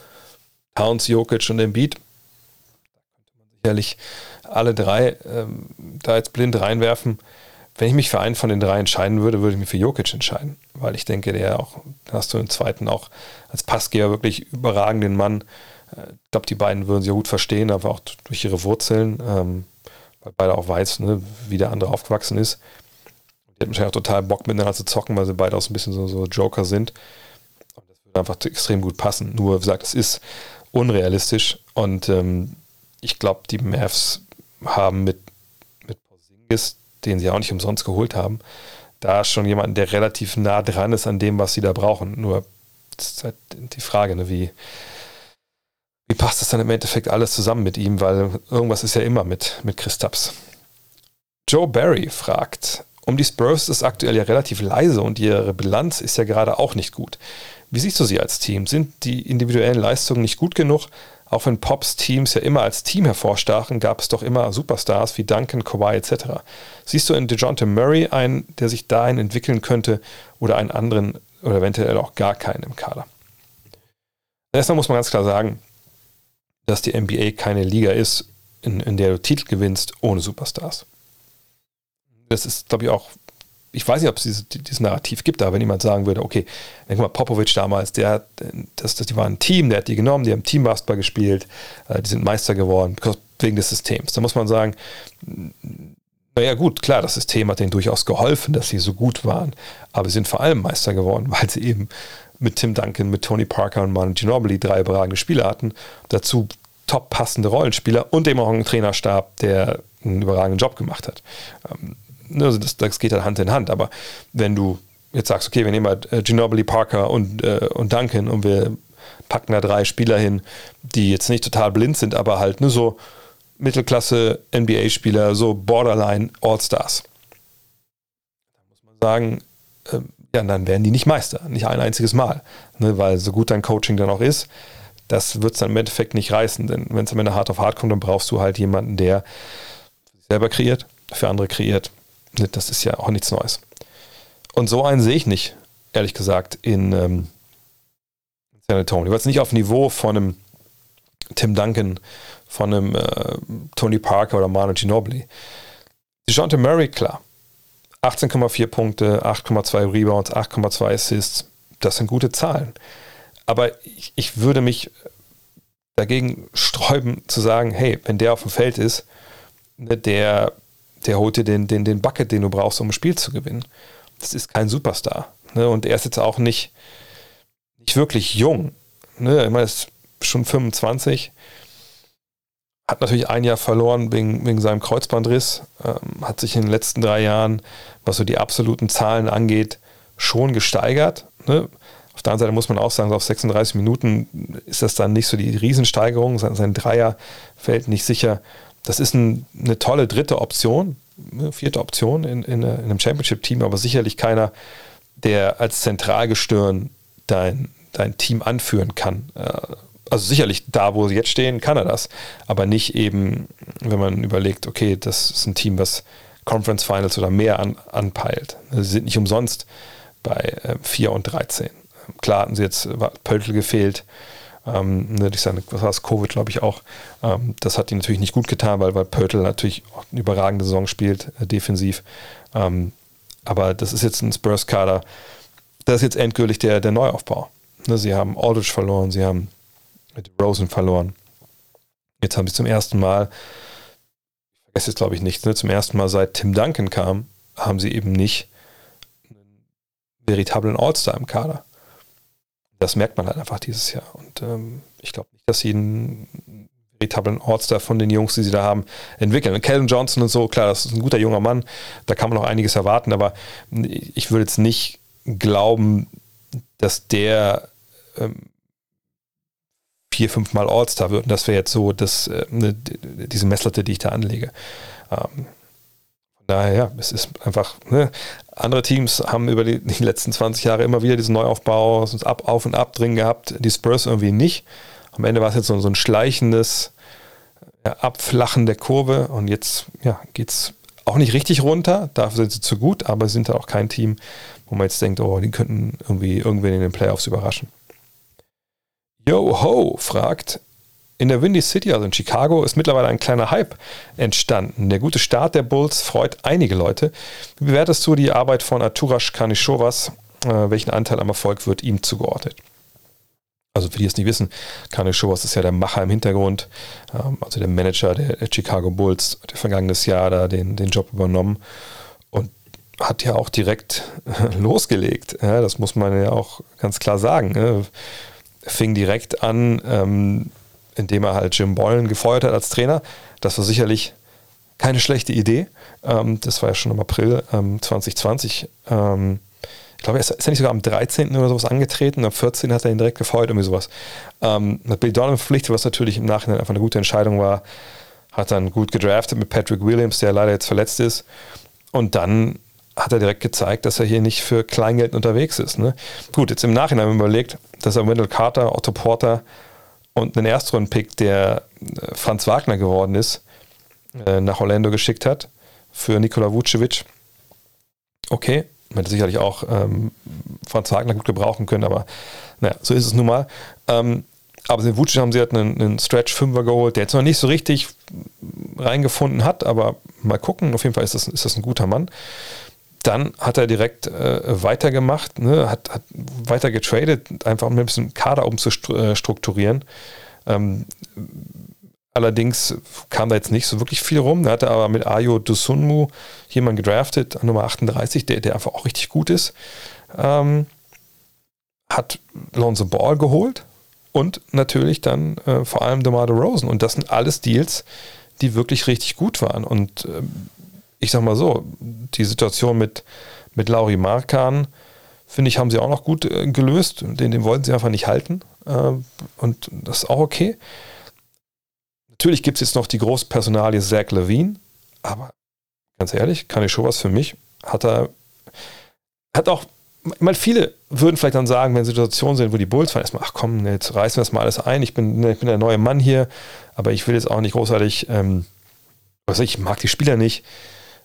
Towns, Jokic und Embiid. Sicherlich alle drei ähm, da jetzt blind reinwerfen. Wenn ich mich für einen von den drei entscheiden würde, würde ich mich für Jokic entscheiden, weil ich denke, der auch, hast du den zweiten auch als Passgeber wirklich überragenden Mann. Äh, ich glaube, die beiden würden sich gut verstehen, aber auch durch ihre Wurzeln, ähm, weil beide auch weiß, ne, wie der andere aufgewachsen ist. Die hätten wahrscheinlich auch total Bock miteinander zu zocken, weil sie beide auch so ein bisschen so, so Joker sind. Und das würde einfach extrem gut passen. Nur, wie gesagt, es ist unrealistisch. Und ähm, ich glaube, die Mavs haben mit, mit Porzingis, den sie auch nicht umsonst geholt haben, da schon jemanden, der relativ nah dran ist an dem, was sie da brauchen. Nur ist halt die Frage, ne, wie, wie passt das dann im Endeffekt alles zusammen mit ihm, weil irgendwas ist ja immer mit, mit Christaps. Joe Barry fragt, um die Spurs ist aktuell ja relativ leise und ihre Bilanz ist ja gerade auch nicht gut. Wie siehst du sie als Team? Sind die individuellen Leistungen nicht gut genug? Auch wenn Pops Teams ja immer als Team hervorstachen, gab es doch immer Superstars wie Duncan, Kawhi etc. Siehst du in DeJounte Murray einen, der sich dahin entwickeln könnte oder einen anderen oder eventuell auch gar keinen im Kader? Erstmal muss man ganz klar sagen, dass die NBA keine Liga ist, in, in der du Titel gewinnst ohne Superstars. Das ist, glaube ich, auch ich weiß nicht, ob es dieses, dieses Narrativ gibt, aber wenn jemand sagen würde, okay, denk mal, Popovic damals, der, das, das, die waren ein Team, der hat die genommen, die haben Teambasketball gespielt, äh, die sind Meister geworden, wegen des Systems. Da muss man sagen, naja gut, klar, das System hat denen durchaus geholfen, dass sie so gut waren, aber sie sind vor allem Meister geworden, weil sie eben mit Tim Duncan, mit Tony Parker und Manu Ginobili drei überragende Spieler hatten, dazu top passende Rollenspieler und eben auch einen Trainerstab, der einen überragenden Job gemacht hat. Ne, also das, das geht halt Hand in Hand. Aber wenn du jetzt sagst, okay, wir nehmen halt äh, Ginobili, Parker und, äh, und Duncan und wir packen da drei Spieler hin, die jetzt nicht total blind sind, aber halt nur so Mittelklasse NBA-Spieler, so Borderline All-Stars. Da muss man sagen, äh, ja, dann werden die nicht Meister, nicht ein einziges Mal. Ne, weil so gut dein Coaching dann auch ist, das wird es dann im Endeffekt nicht reißen. Denn wenn es am Ende hart auf hart kommt, dann brauchst du halt jemanden, der selber kreiert, für andere kreiert das ist ja auch nichts Neues. Und so einen sehe ich nicht, ehrlich gesagt, in ähm, San Antonio. Es nicht auf Niveau von einem Tim Duncan, von einem äh, Tony Parker oder Manu Ginobili. DeJounte Murray, klar. 18,4 Punkte, 8,2 Rebounds, 8,2 Assists. Das sind gute Zahlen. Aber ich, ich würde mich dagegen sträuben zu sagen, hey, wenn der auf dem Feld ist, ne, der der holt dir den, den, den Bucket, den du brauchst, um ein Spiel zu gewinnen. Das ist kein Superstar. Ne? Und er ist jetzt auch nicht, nicht wirklich jung. Ne? Ich er ist schon 25. Hat natürlich ein Jahr verloren wegen, wegen seinem Kreuzbandriss. Ähm, hat sich in den letzten drei Jahren, was so die absoluten Zahlen angeht, schon gesteigert. Ne? Auf der anderen Seite muss man auch sagen, so auf 36 Minuten ist das dann nicht so die Riesensteigerung. Sein Dreier fällt nicht sicher das ist ein, eine tolle dritte Option, eine vierte Option in, in, in einem Championship-Team, aber sicherlich keiner, der als Zentralgestirn dein, dein Team anführen kann. Äh, also sicherlich da, wo sie jetzt stehen, kann er das, aber nicht eben, wenn man überlegt, okay, das ist ein Team, was Conference Finals oder mehr an, anpeilt. Sie sind nicht umsonst bei äh, 4 und 13. Klar hatten sie jetzt Pöltl gefehlt, Ähm, ne, ich sage, was war Covid, glaube ich auch. Ähm, das hat ihm natürlich nicht gut getan, weil, weil Pörtl natürlich auch eine überragende Saison spielt, äh, defensiv. Ähm, aber das ist jetzt ein Spurs-Kader. Das ist jetzt endgültig der, der Neuaufbau. Ne, sie haben Aldridge verloren, sie haben Rosen verloren. Jetzt haben sie zum ersten Mal, ich vergesse jetzt glaube ich nicht, ne, zum ersten Mal seit Tim Duncan kam, haben sie eben nicht einen veritablen All-Star im Kader. Das merkt man halt einfach dieses Jahr. Und ähm, ich glaube nicht, dass sie einen veritablen All-Star von den Jungs, die sie da haben, entwickeln. Und Calvin Johnson und so, klar, das ist ein guter junger Mann, da kann man noch einiges erwarten, aber ich würde jetzt nicht glauben, dass der ähm, vier, fünf Mal All-Star wird. Und das wäre jetzt so das, äh, ne, diese Messlatte, die ich da anlege. Ähm, von daher, ja, es ist einfach, ne, andere Teams haben über die, die, letzten 20 Jahre immer wieder diesen Neuaufbau, ab, auf und ab drin gehabt, die Spurs irgendwie nicht. Am Ende war es jetzt so, so ein schleichendes ja, Abflachen der Kurve und jetzt ja, geht es auch nicht richtig runter, dafür sind sie zu gut, aber sie sind da auch kein Team, wo man jetzt denkt, oh, die könnten irgendwie irgendwen in den Playoffs überraschen. Yo Ho fragt, in der Windy City, also in Chicago, ist mittlerweile ein kleiner Hype entstanden. Der gute Start der Bulls freut einige Leute. Wie bewertest du die Arbeit von Arturas Kanishovas? Äh, welchen Anteil am Erfolg wird ihm zugeordnet? Also für die es nicht wissen, Kanishovas ist ja der Macher im Hintergrund, ähm, also der Manager der, der Chicago Bulls, hat vergangenes Jahr da den, den Job übernommen und hat ja auch direkt losgelegt. Ja, das muss man ja auch ganz klar sagen. Ne? fing direkt an, ähm, indem er halt Jim Boylan gefeuert hat als Trainer. Das war sicherlich keine schlechte Idee. Ähm, das war ja schon im April ähm, 2020. Ähm, ich glaube, ist, ist er nicht sogar am 13. oder sowas angetreten, am 14. hat er ihn direkt gefeuert, irgendwie sowas. Ähm, hat Billy Donovan verpflichtet, was natürlich im Nachhinein einfach eine gute Entscheidung war. Hat dann gut gedraftet mit Patrick Williams, der leider jetzt verletzt ist. Und dann hat er direkt gezeigt, dass er hier nicht für Kleingeld unterwegs ist. Ne? Gut, jetzt im Nachhinein haben wir überlegt, dass er Wendell Carter, Otto Porter und einen Erstrunden-Pick, der äh, Franz Wagner geworden ist, äh, nach Orlando geschickt hat für Nikola Vucevic. Okay, man hätte sicherlich auch ähm, Franz Wagner gut gebrauchen können, aber naja, so ist es nun mal. Ähm, aber in Vucic haben sie halt einen, einen Stretch-Fünfer geholt, der jetzt noch nicht so richtig reingefunden hat, aber mal gucken. Auf jeden Fall ist das, ist das ein guter Mann dann hat er direkt äh, weitergemacht, ne, hat, hat weiter getradet, einfach um ein bisschen Kader umzustrukturieren. Ähm, allerdings kam da jetzt nicht so wirklich viel rum. Da hat er aber mit Ayo Dusunmu jemanden gedraftet, Nummer 38, der, der einfach auch richtig gut ist. Ähm, hat Lonzo Ball geholt und natürlich dann äh, vor allem DeMar Rosen. Und das sind alles Deals, die wirklich richtig gut waren. Und ähm, ich sag mal so, die Situation mit, mit Lauri Markan, finde ich, haben sie auch noch gut äh, gelöst. Den, den wollten sie einfach nicht halten. Äh, und das ist auch okay. Natürlich gibt es jetzt noch die Großpersonalie Zach Levine, aber ganz ehrlich, kann ich schon was für mich. Hat er, hat auch, ich meine, viele würden vielleicht dann sagen, wenn Situationen sind, wo die Bulls fahren, erstmal, ach komm, jetzt reißen wir das mal alles ein, ich bin, ich bin der neue Mann hier, aber ich will jetzt auch nicht großartig, ähm, was ich, ich mag die Spieler nicht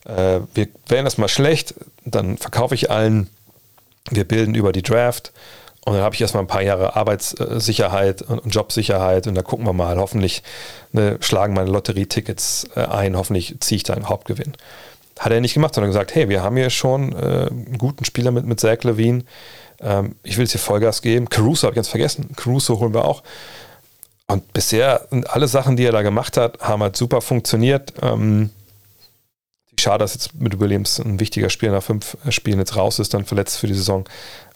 äh, wir werden das mal schlecht, dann verkaufe ich allen, wir bilden über die Draft und dann habe ich erstmal ein paar Jahre Arbeitssicherheit und Jobsicherheit und da gucken wir mal. Hoffentlich ne, schlagen meine Lotterietickets äh, ein, hoffentlich ziehe ich da einen Hauptgewinn. Hat er nicht gemacht, sondern gesagt, hey, wir haben hier schon äh, einen guten Spieler mit, mit Zach Levine. Ähm, ich will jetzt hier Vollgas geben. Caruso habe ich ganz vergessen. Caruso holen wir auch. Und bisher alle Sachen, die er da gemacht hat, haben halt super funktioniert. Ähm, Schade, dass jetzt mit Williams ein wichtiger Spieler nach fünf Spielen jetzt raus ist, dann verletzt für die Saison.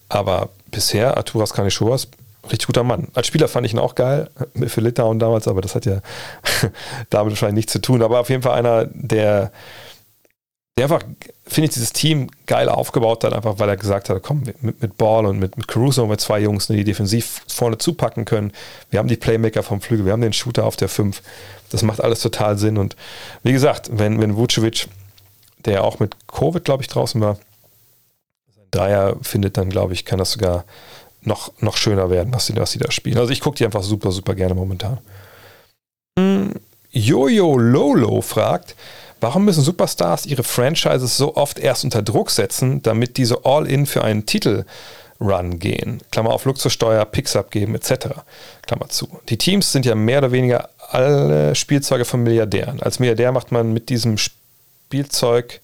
Aber bisher, Arturas Kanischoas, richtig guter Mann. Als Spieler fand ich ihn auch geil, für Litauen damals, aber das hat ja damit wahrscheinlich nichts zu tun. Aber auf jeden Fall einer, der, der einfach, finde ich, dieses Team geil aufgebaut hat, einfach weil er gesagt hat, komm, mit, mit Ball und mit, mit Caruso mit zwei Jungs, die defensiv vorne zupacken können. Wir haben die Playmaker vom Flügel, wir haben den Shooter auf der 5. Das macht alles total Sinn. Und wie gesagt, wenn, wenn Vucevic der ja auch mit Covid, glaube ich, draußen war. Dreier findet dann, glaube ich, kann das sogar noch, noch schöner werden, was sie, was sie da spielen. Also ich gucke die einfach super, super gerne momentan. Hm, Jojo Lolo fragt, warum müssen Superstars ihre Franchises so oft erst unter Druck setzen, damit diese All-In für einen Titel Run gehen. Klammer auf Luxussteuer, Picks abgeben etc. Klammer zu. Die Teams sind ja mehr oder weniger alle Spielzeuge von Milliardären. Als Milliardär macht man mit diesem Spielzeug,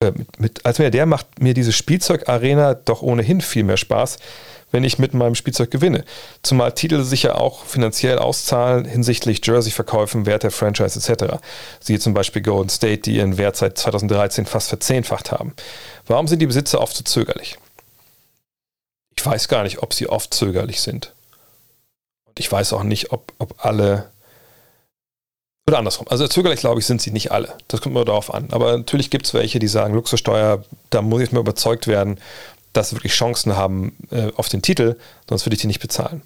äh, mit, mit, als Milliardär macht mir diese Spielzeugarena doch ohnehin viel mehr Spaß, wenn ich mit meinem Spielzeug gewinne. Zumal Titel sich ja auch finanziell auszahlen hinsichtlich Jersey-Verkäufen, Wert der Franchise etc. Siehe zum Beispiel Golden State, die ihren Wert seit 2013 fast verzehnfacht haben. Warum sind die Besitzer oft so zögerlich? Ich weiß gar nicht, ob sie oft zögerlich sind. Und ich weiß auch nicht, ob, ob alle oder andersrum. Also zögerlich, glaube ich, sind sie nicht alle. Das kommt immer darauf an. Aber natürlich gibt es welche, die sagen, Luxussteuer, da muss ich mir überzeugt werden, dass sie wirklich Chancen haben äh, auf den Titel, sonst würde ich die nicht bezahlen.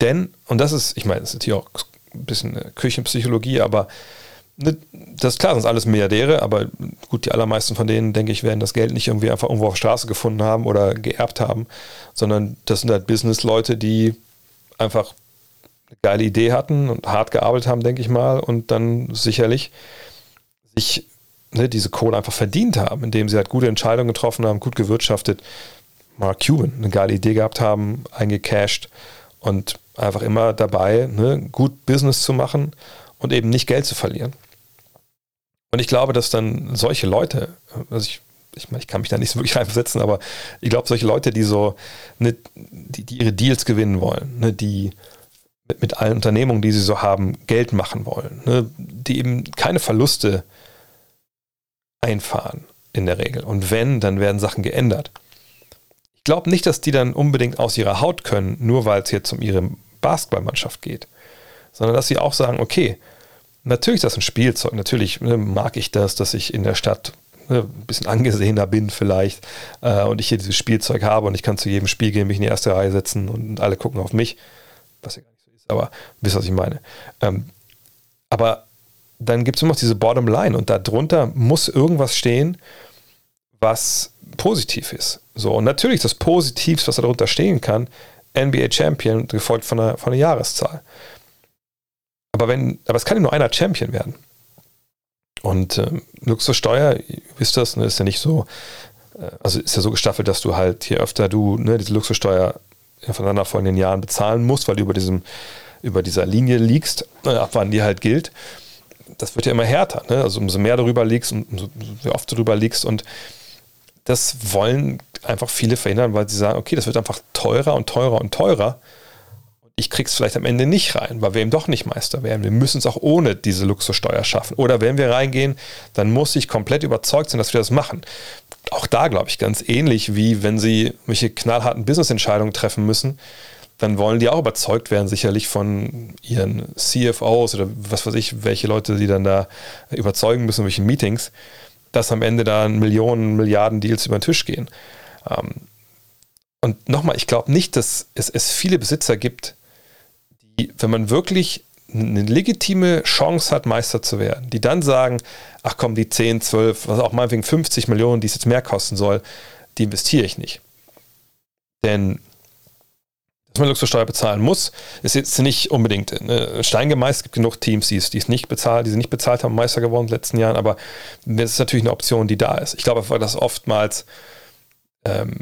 Denn, und das ist, ich meine, das ist natürlich auch ein bisschen Küchenpsychologie, aber ne, das ist klar, sind alles Milliardäre, aber gut, die allermeisten von denen, denke ich, werden das Geld nicht irgendwie einfach irgendwo auf der Straße gefunden haben oder geerbt haben, sondern das sind halt Business-Leute, die einfach eine geile Idee hatten und hart gearbeitet haben, denke ich mal, und dann sicherlich sich ne, diese Kohle einfach verdient haben, indem sie halt gute Entscheidungen getroffen haben, gut gewirtschaftet. Mark Cuban eine geile Idee gehabt haben, eingecashed und einfach immer dabei, ne, gut Business zu machen und eben nicht Geld zu verlieren. Und ich glaube, dass dann solche Leute, also ich, ich meine, ich kann mich da nicht so wirklich reinversetzen, aber ich glaube, solche Leute, die so, ne, die, die ihre Deals gewinnen wollen, ne, die mit, mit allen Unternehmungen, die sie so haben, Geld machen wollen, ne, die eben keine Verluste einfahren in der Regel. Und wenn, dann werden Sachen geändert. Ich glaube nicht, dass die dann unbedingt aus ihrer Haut können, nur weil es jetzt um ihre Basketballmannschaft geht, sondern dass sie auch sagen, okay, natürlich ist das ein Spielzeug, natürlich ne, mag ich das, dass ich in der Stadt ne, ein bisschen angesehener bin vielleicht äh, und ich hier dieses Spielzeug habe und ich kann zu jedem Spiel gehen, mich in die erste Reihe setzen und alle gucken auf mich, was ja ist, aber wisst, was ich meine. Ähm, aber dann gibt es immer noch diese Bottom Line und darunter muss irgendwas stehen, was positiv ist. So, und natürlich das Positivste, was darunter stehen kann, NBA Champion, gefolgt von einer, von einer Jahreszahl. Aber wenn, aber es kann ja nur einer Champion werden. Und ähm, Luxussteuer, ihr wisst das, ne, ist ja nicht so, äh, also ist ja so gestaffelt, dass du halt hier öfter du ne, diese Luxussteuer voneinander folgenden Jahren bezahlen musst, weil du über diesem, über dieser Linie liegst, äh, ab wann die halt gilt das wird ja immer härter. Ne? Also umso mehr darüber liegst, umso oft du darüber liegst und das wollen einfach viele verhindern, weil sie sagen, okay, das wird einfach teurer und teurer und teurer. Und ich krieg's vielleicht am Ende nicht rein, weil wir eben doch nicht Meister werden. Wir müssen es auch ohne diese Luxussteuer schaffen. Oder wenn wir reingehen, dann muss ich komplett überzeugt sein, dass wir das machen. Auch da glaube ich ganz ähnlich wie wenn sie welche knallharten Business-Entscheidungen treffen müssen, dann wollen die auch überzeugt werden, sicherlich von ihren CFOs oder was weiß ich, welche Leute sie dann da überzeugen müssen, welche Meetings, dass am Ende da Millionen, Milliarden Deals über den Tisch gehen. Ähm, und nochmal, ich glaube nicht, dass es, es viele Besitzer gibt, die, wenn man wirklich eine legitime Chance hat, Meister zu werden, die dann sagen, ach komm, die 10, 12, was auch meinetwegen 50 Millionen, die es jetzt mehr kosten soll, die investiere ich nicht. Denn dass man Luxussteuer bezahlen muss, ist jetzt nicht unbedingt äh, steingemeißelt. Es gibt genug Teams, die es, die es nicht bezahlen, die sie nicht bezahlt haben, Meister geworden in den letzten Jahren, aber das ist natürlich eine Option, die da ist. Ich glaube, dass oftmals ähm,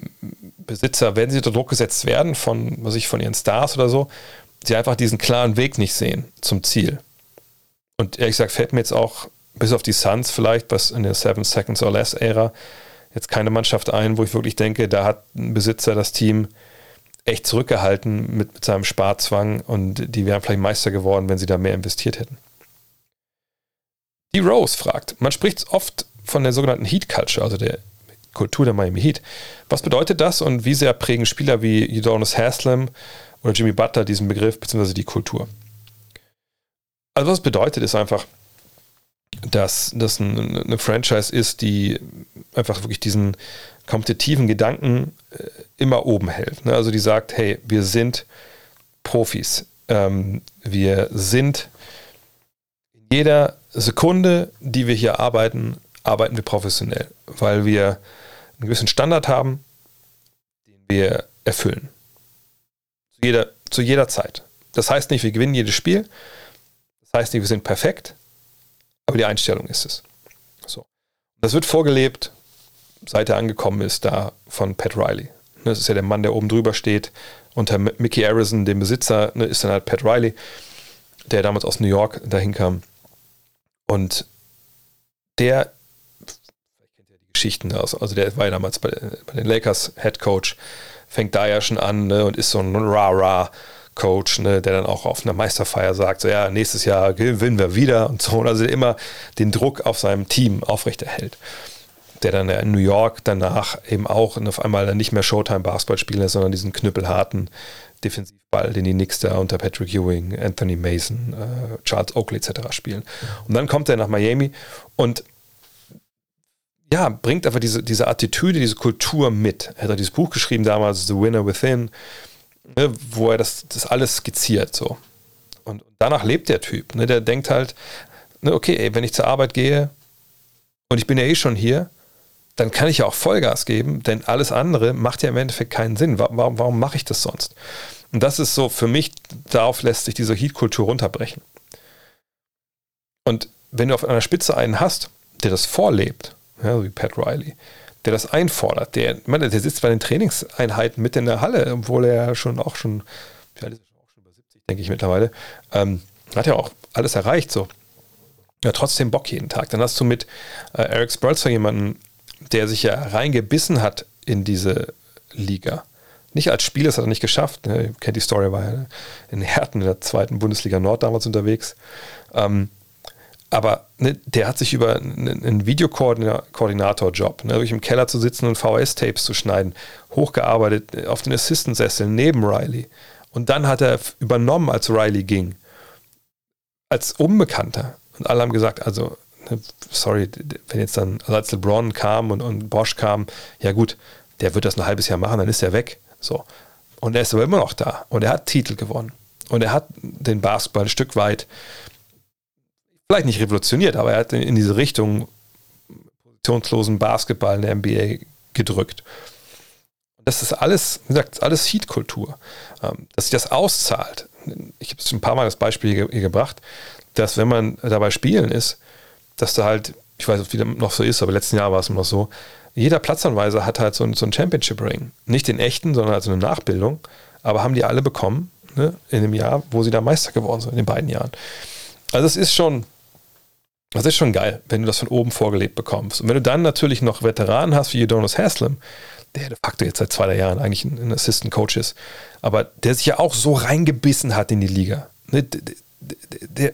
Besitzer, wenn sie unter Druck gesetzt werden von, was ich, von ihren Stars oder so, sie einfach diesen klaren Weg nicht sehen zum Ziel. Und ehrlich gesagt, fällt mir jetzt auch, bis auf die Suns vielleicht, was in der Seven Seconds or Less Ära, jetzt keine Mannschaft ein, wo ich wirklich denke, da hat ein Besitzer das Team echt zurückgehalten mit, mit seinem Sparzwang und die wären vielleicht Meister geworden, wenn sie da mehr investiert hätten. Die Rose fragt, man spricht oft von der sogenannten Heat Culture, also der Kultur der Miami Heat. Was bedeutet das und wie sehr prägen Spieler wie Udonis Haslam oder Jimmy Butler diesen Begriff bzw. die Kultur? Also was es bedeutet, ist einfach, dass das eine Franchise ist, die einfach wirklich diesen kompetitiven Gedanken äh, immer oben hält. Ne? Also die sagt, hey, wir sind Profis. Ähm, wir sind in jeder Sekunde, die wir hier arbeiten, arbeiten wir professionell, weil wir einen gewissen Standard haben, den wir erfüllen. Jeder, zu jeder Zeit. Das heißt nicht, wir gewinnen jedes Spiel. Das heißt nicht, wir sind perfekt. Aber die Einstellung ist es. So. Das wird vorgelebt seit er angekommen ist, da von Pat Riley. Das ist ja der Mann, der oben drüber steht. Unter Mickey Harrison, dem Besitzer, ne, ist dann halt Pat Riley, der damals aus New York dahin kam. Und der, vielleicht kennt ihr die Geschichten, also der war ja damals bei, bei den Lakers Head Coach, fängt da ja schon an ne, und ist so ein Ra-Ra. Coach, ne, der dann auch auf einer Meisterfeier sagt, so ja, nächstes Jahr gewinnen wir wieder und so. Also immer den Druck auf seinem Team aufrechterhält. Der dann in New York danach eben auch auf einmal dann nicht mehr Showtime-Basketball spielen lässt, sondern diesen knüppelharten Defensivball, den die Knicks da unter Patrick Ewing, Anthony Mason, äh, Charles Oakley etc. spielen. Und dann kommt er nach Miami und ja, bringt einfach diese, diese Attitüde, diese Kultur mit. Er hat dieses Buch geschrieben damals, The Winner Within, ne, wo er das, das alles skizziert so. Und danach lebt der Typ. Ne, der denkt halt, ne, okay, ey, wenn ich zur Arbeit gehe und ich bin ja eh schon hier, dann kann ich ja auch Vollgas geben, denn alles andere macht ja im Endeffekt keinen Sinn. Warum, warum mache ich das sonst? Und das ist so für mich, darauf lässt sich diese Heat-Kultur runterbrechen. Und wenn du auf einer Spitze einen hast, der das vorlebt, ja, wie Pat Riley, der das einfordert, der, meine, der sitzt bei den Trainingseinheiten mit in der Halle, obwohl er schon auch schon, vielleicht ist er auch schon über 70, denke ich mittlerweile, ähm, hat ja auch alles erreicht so. Ja, trotzdem Bock jeden Tag. Dann hast du mit äh, Eric Spurzer jemanden, der sich ja reingebissen hat in diese Liga. Nicht als Spieler, das hat er nicht geschafft. Ne? Kennt die Story, war ja in Herten in der zweiten Bundesliga Nord damals unterwegs. Ähm, aber ne, der hat sich über einen Videokoordinator-Job, ne, durch im Keller zu sitzen und VS-Tapes zu schneiden, hochgearbeitet auf den Assistant-Sessel neben Riley. Und dann hat er übernommen, als Riley ging, als Unbekannter. Und alle haben gesagt, also Ne, sorry, wenn jetzt dann, also als LeBron kam und, und Bosch kam, ja gut, der wird das ein halbes Jahr machen, dann ist er weg. So. Und er ist aber immer noch da. Und er hat Titel gewonnen. Und er hat den Basketball ein Stück weit, vielleicht nicht revolutioniert, aber er hat in diese Richtung positionslosen Basketball in der NBA gedrückt. Das ist alles, wie gesagt, alles Heat-Kultur. Ähm, dass sich das auszahlt. Ich habe es ein paar Mal das Beispiel hier gebracht, dass wenn man dabei spielen ist, dass da halt, ich weiß nicht, wie das noch so ist, aber letzten Jahr war es noch so, jeder Platzanweiser hat halt so, ein, so einen Championship-Ring. Nicht den echten, sondern halt so eine Nachbildung. Aber haben die alle bekommen ne, in dem Jahr, wo sie da Meister geworden sind, in den beiden Jahren. Also es ist schon, das ist schon geil, wenn du das von oben vorgelebt bekommst. Und wenn du dann natürlich noch Veteranen hast wie Udonis Haslam, der de facto jetzt seit zwei, drei Jahren eigentlich ein, Assistant Coach ist, aber der sich ja auch so reingebissen hat in die Liga. Ne, der,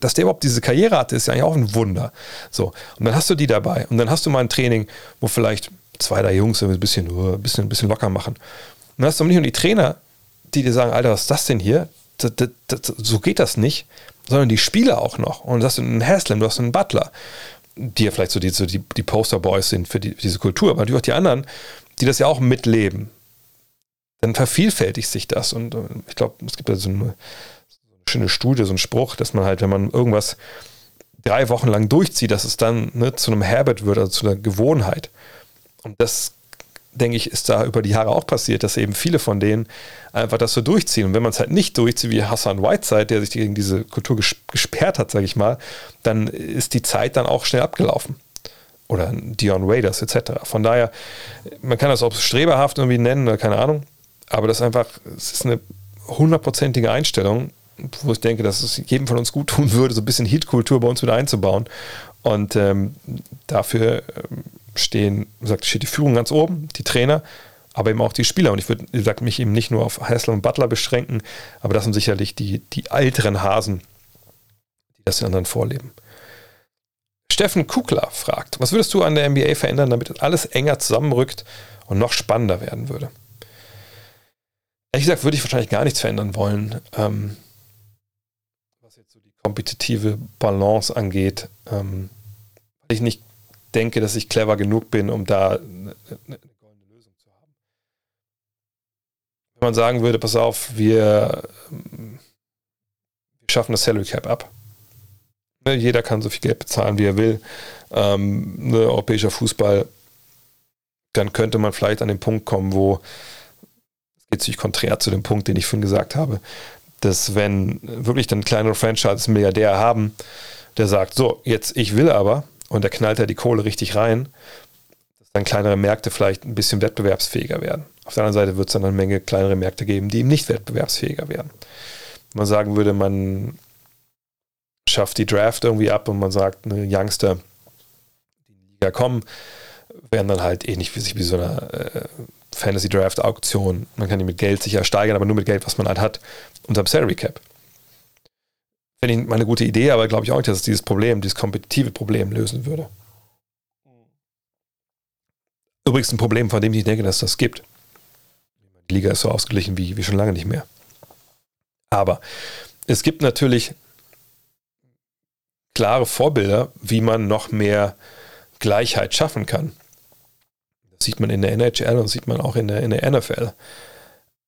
dass der überhaupt diese Karriere hatte, ist ja eigentlich auch ein Wunder. So, und dann hast du die dabei und dann hast du mal ein Training, wo vielleicht zwei, drei Jungs ein bisschen, ein bisschen, ein bisschen locker machen. Und dann hast du nicht nur die Trainer, die dir sagen, Alter, was ist das denn hier? Das, das, das, so geht das nicht, sondern die Spieler auch noch. Und du hast einen Haslam, du hast einen Butler, die ja vielleicht so die, so die, die Posterboys sind für, die, für diese Kultur, aber natürlich auch die anderen, die das ja auch mitleben. Dann vervielfältigt sich das. Und äh, ich glaube, es gibt ja so eine, schöne Studie, so ein Spruch, dass man halt, wenn man irgendwas drei Wochen lang durchzieht, dass es dann ne, zu einem Habit wird, also zu einer Gewohnheit. Und das, denke ich, ist da über die Jahre auch passiert, dass eben viele von denen einfach das so durchziehen. Und wenn man es halt nicht durchzieht, wie Hassan Whiteside, der sich gegen diese Kultur gesperrt hat, sage ich mal, dann ist die Zeit dann auch schnell abgelaufen. Oder Dion Raiders etc. Von daher, man kann das auch streberhaft irgendwie nennen oder keine Ahnung, aber das ist einfach, es ist eine hundertprozentige Einstellung, wo ich denke, dass es jedem von uns gut tun würde, so ein bisschen Heat-Kultur bei uns wieder einzubauen. Und ähm, dafür ähm, stehen, wie gesagt, steht die Führung ganz oben, die Trainer, aber eben auch die Spieler. Und ich würde, wie gesagt, mich eben nicht nur auf Hassler und Butler beschränken, aber das sind sicherlich die, die älteren Hasen, die das den anderen vorleben. Steffen Kukler fragt, was würdest du an der NBA verändern, damit alles enger zusammenrückt und noch spannender werden würde? Ehrlich gesagt, würde ich wahrscheinlich gar nichts verändern wollen. Ähm, kompetitive Balance angeht, ähm, weil ich nicht denke, dass ich clever genug bin, um da eine, goldene Lösung zu haben. Wenn man sagen würde, pass auf, wir, wir schaffen das Salary Cap ab. Ne, jeder kann so viel Geld bezahlen, wie er will. Ähm, ne, europäischer Fußball, dann könnte man vielleicht an den Punkt kommen, wo es geht sich konträr zu dem Punkt, den ich vorhin gesagt habe, dass wenn wirklich dann kleinere Franchises Milliardär haben, der sagt, so, jetzt ich will aber, und der knallt da die Kohle richtig rein, dass dann kleinere Märkte vielleicht ein bisschen wettbewerbsfähiger werden. Auf der anderen Seite wird es dann eine Menge kleinere Märkte geben, die eben nicht wettbewerbsfähiger werden. Wenn man sagen würde, man schafft die Draft irgendwie ab und man sagt, eine Youngster, die in die Liga kommen, werden dann halt ähnlich wie sich wie so eine äh, Fantasy Draft Auktion. Man kann die mit Geld sicher steigern, aber nur mit Geld, was man halt hat, unterm Salary Cap. Finde ich mal eine gute Idee, aber glaube ich auch nicht, dass es dieses Problem, dieses kompetitive Problem lösen würde. Übrigens ein Problem, von dem ich denke, dass das gibt. Die Liga ist so ausgeglichen wie, wie schon lange nicht mehr. Aber es gibt natürlich klare Vorbilder, wie man noch mehr Gleichheit schaffen kann. Das sieht man in der NHL und sieht man auch in der, in der NFL.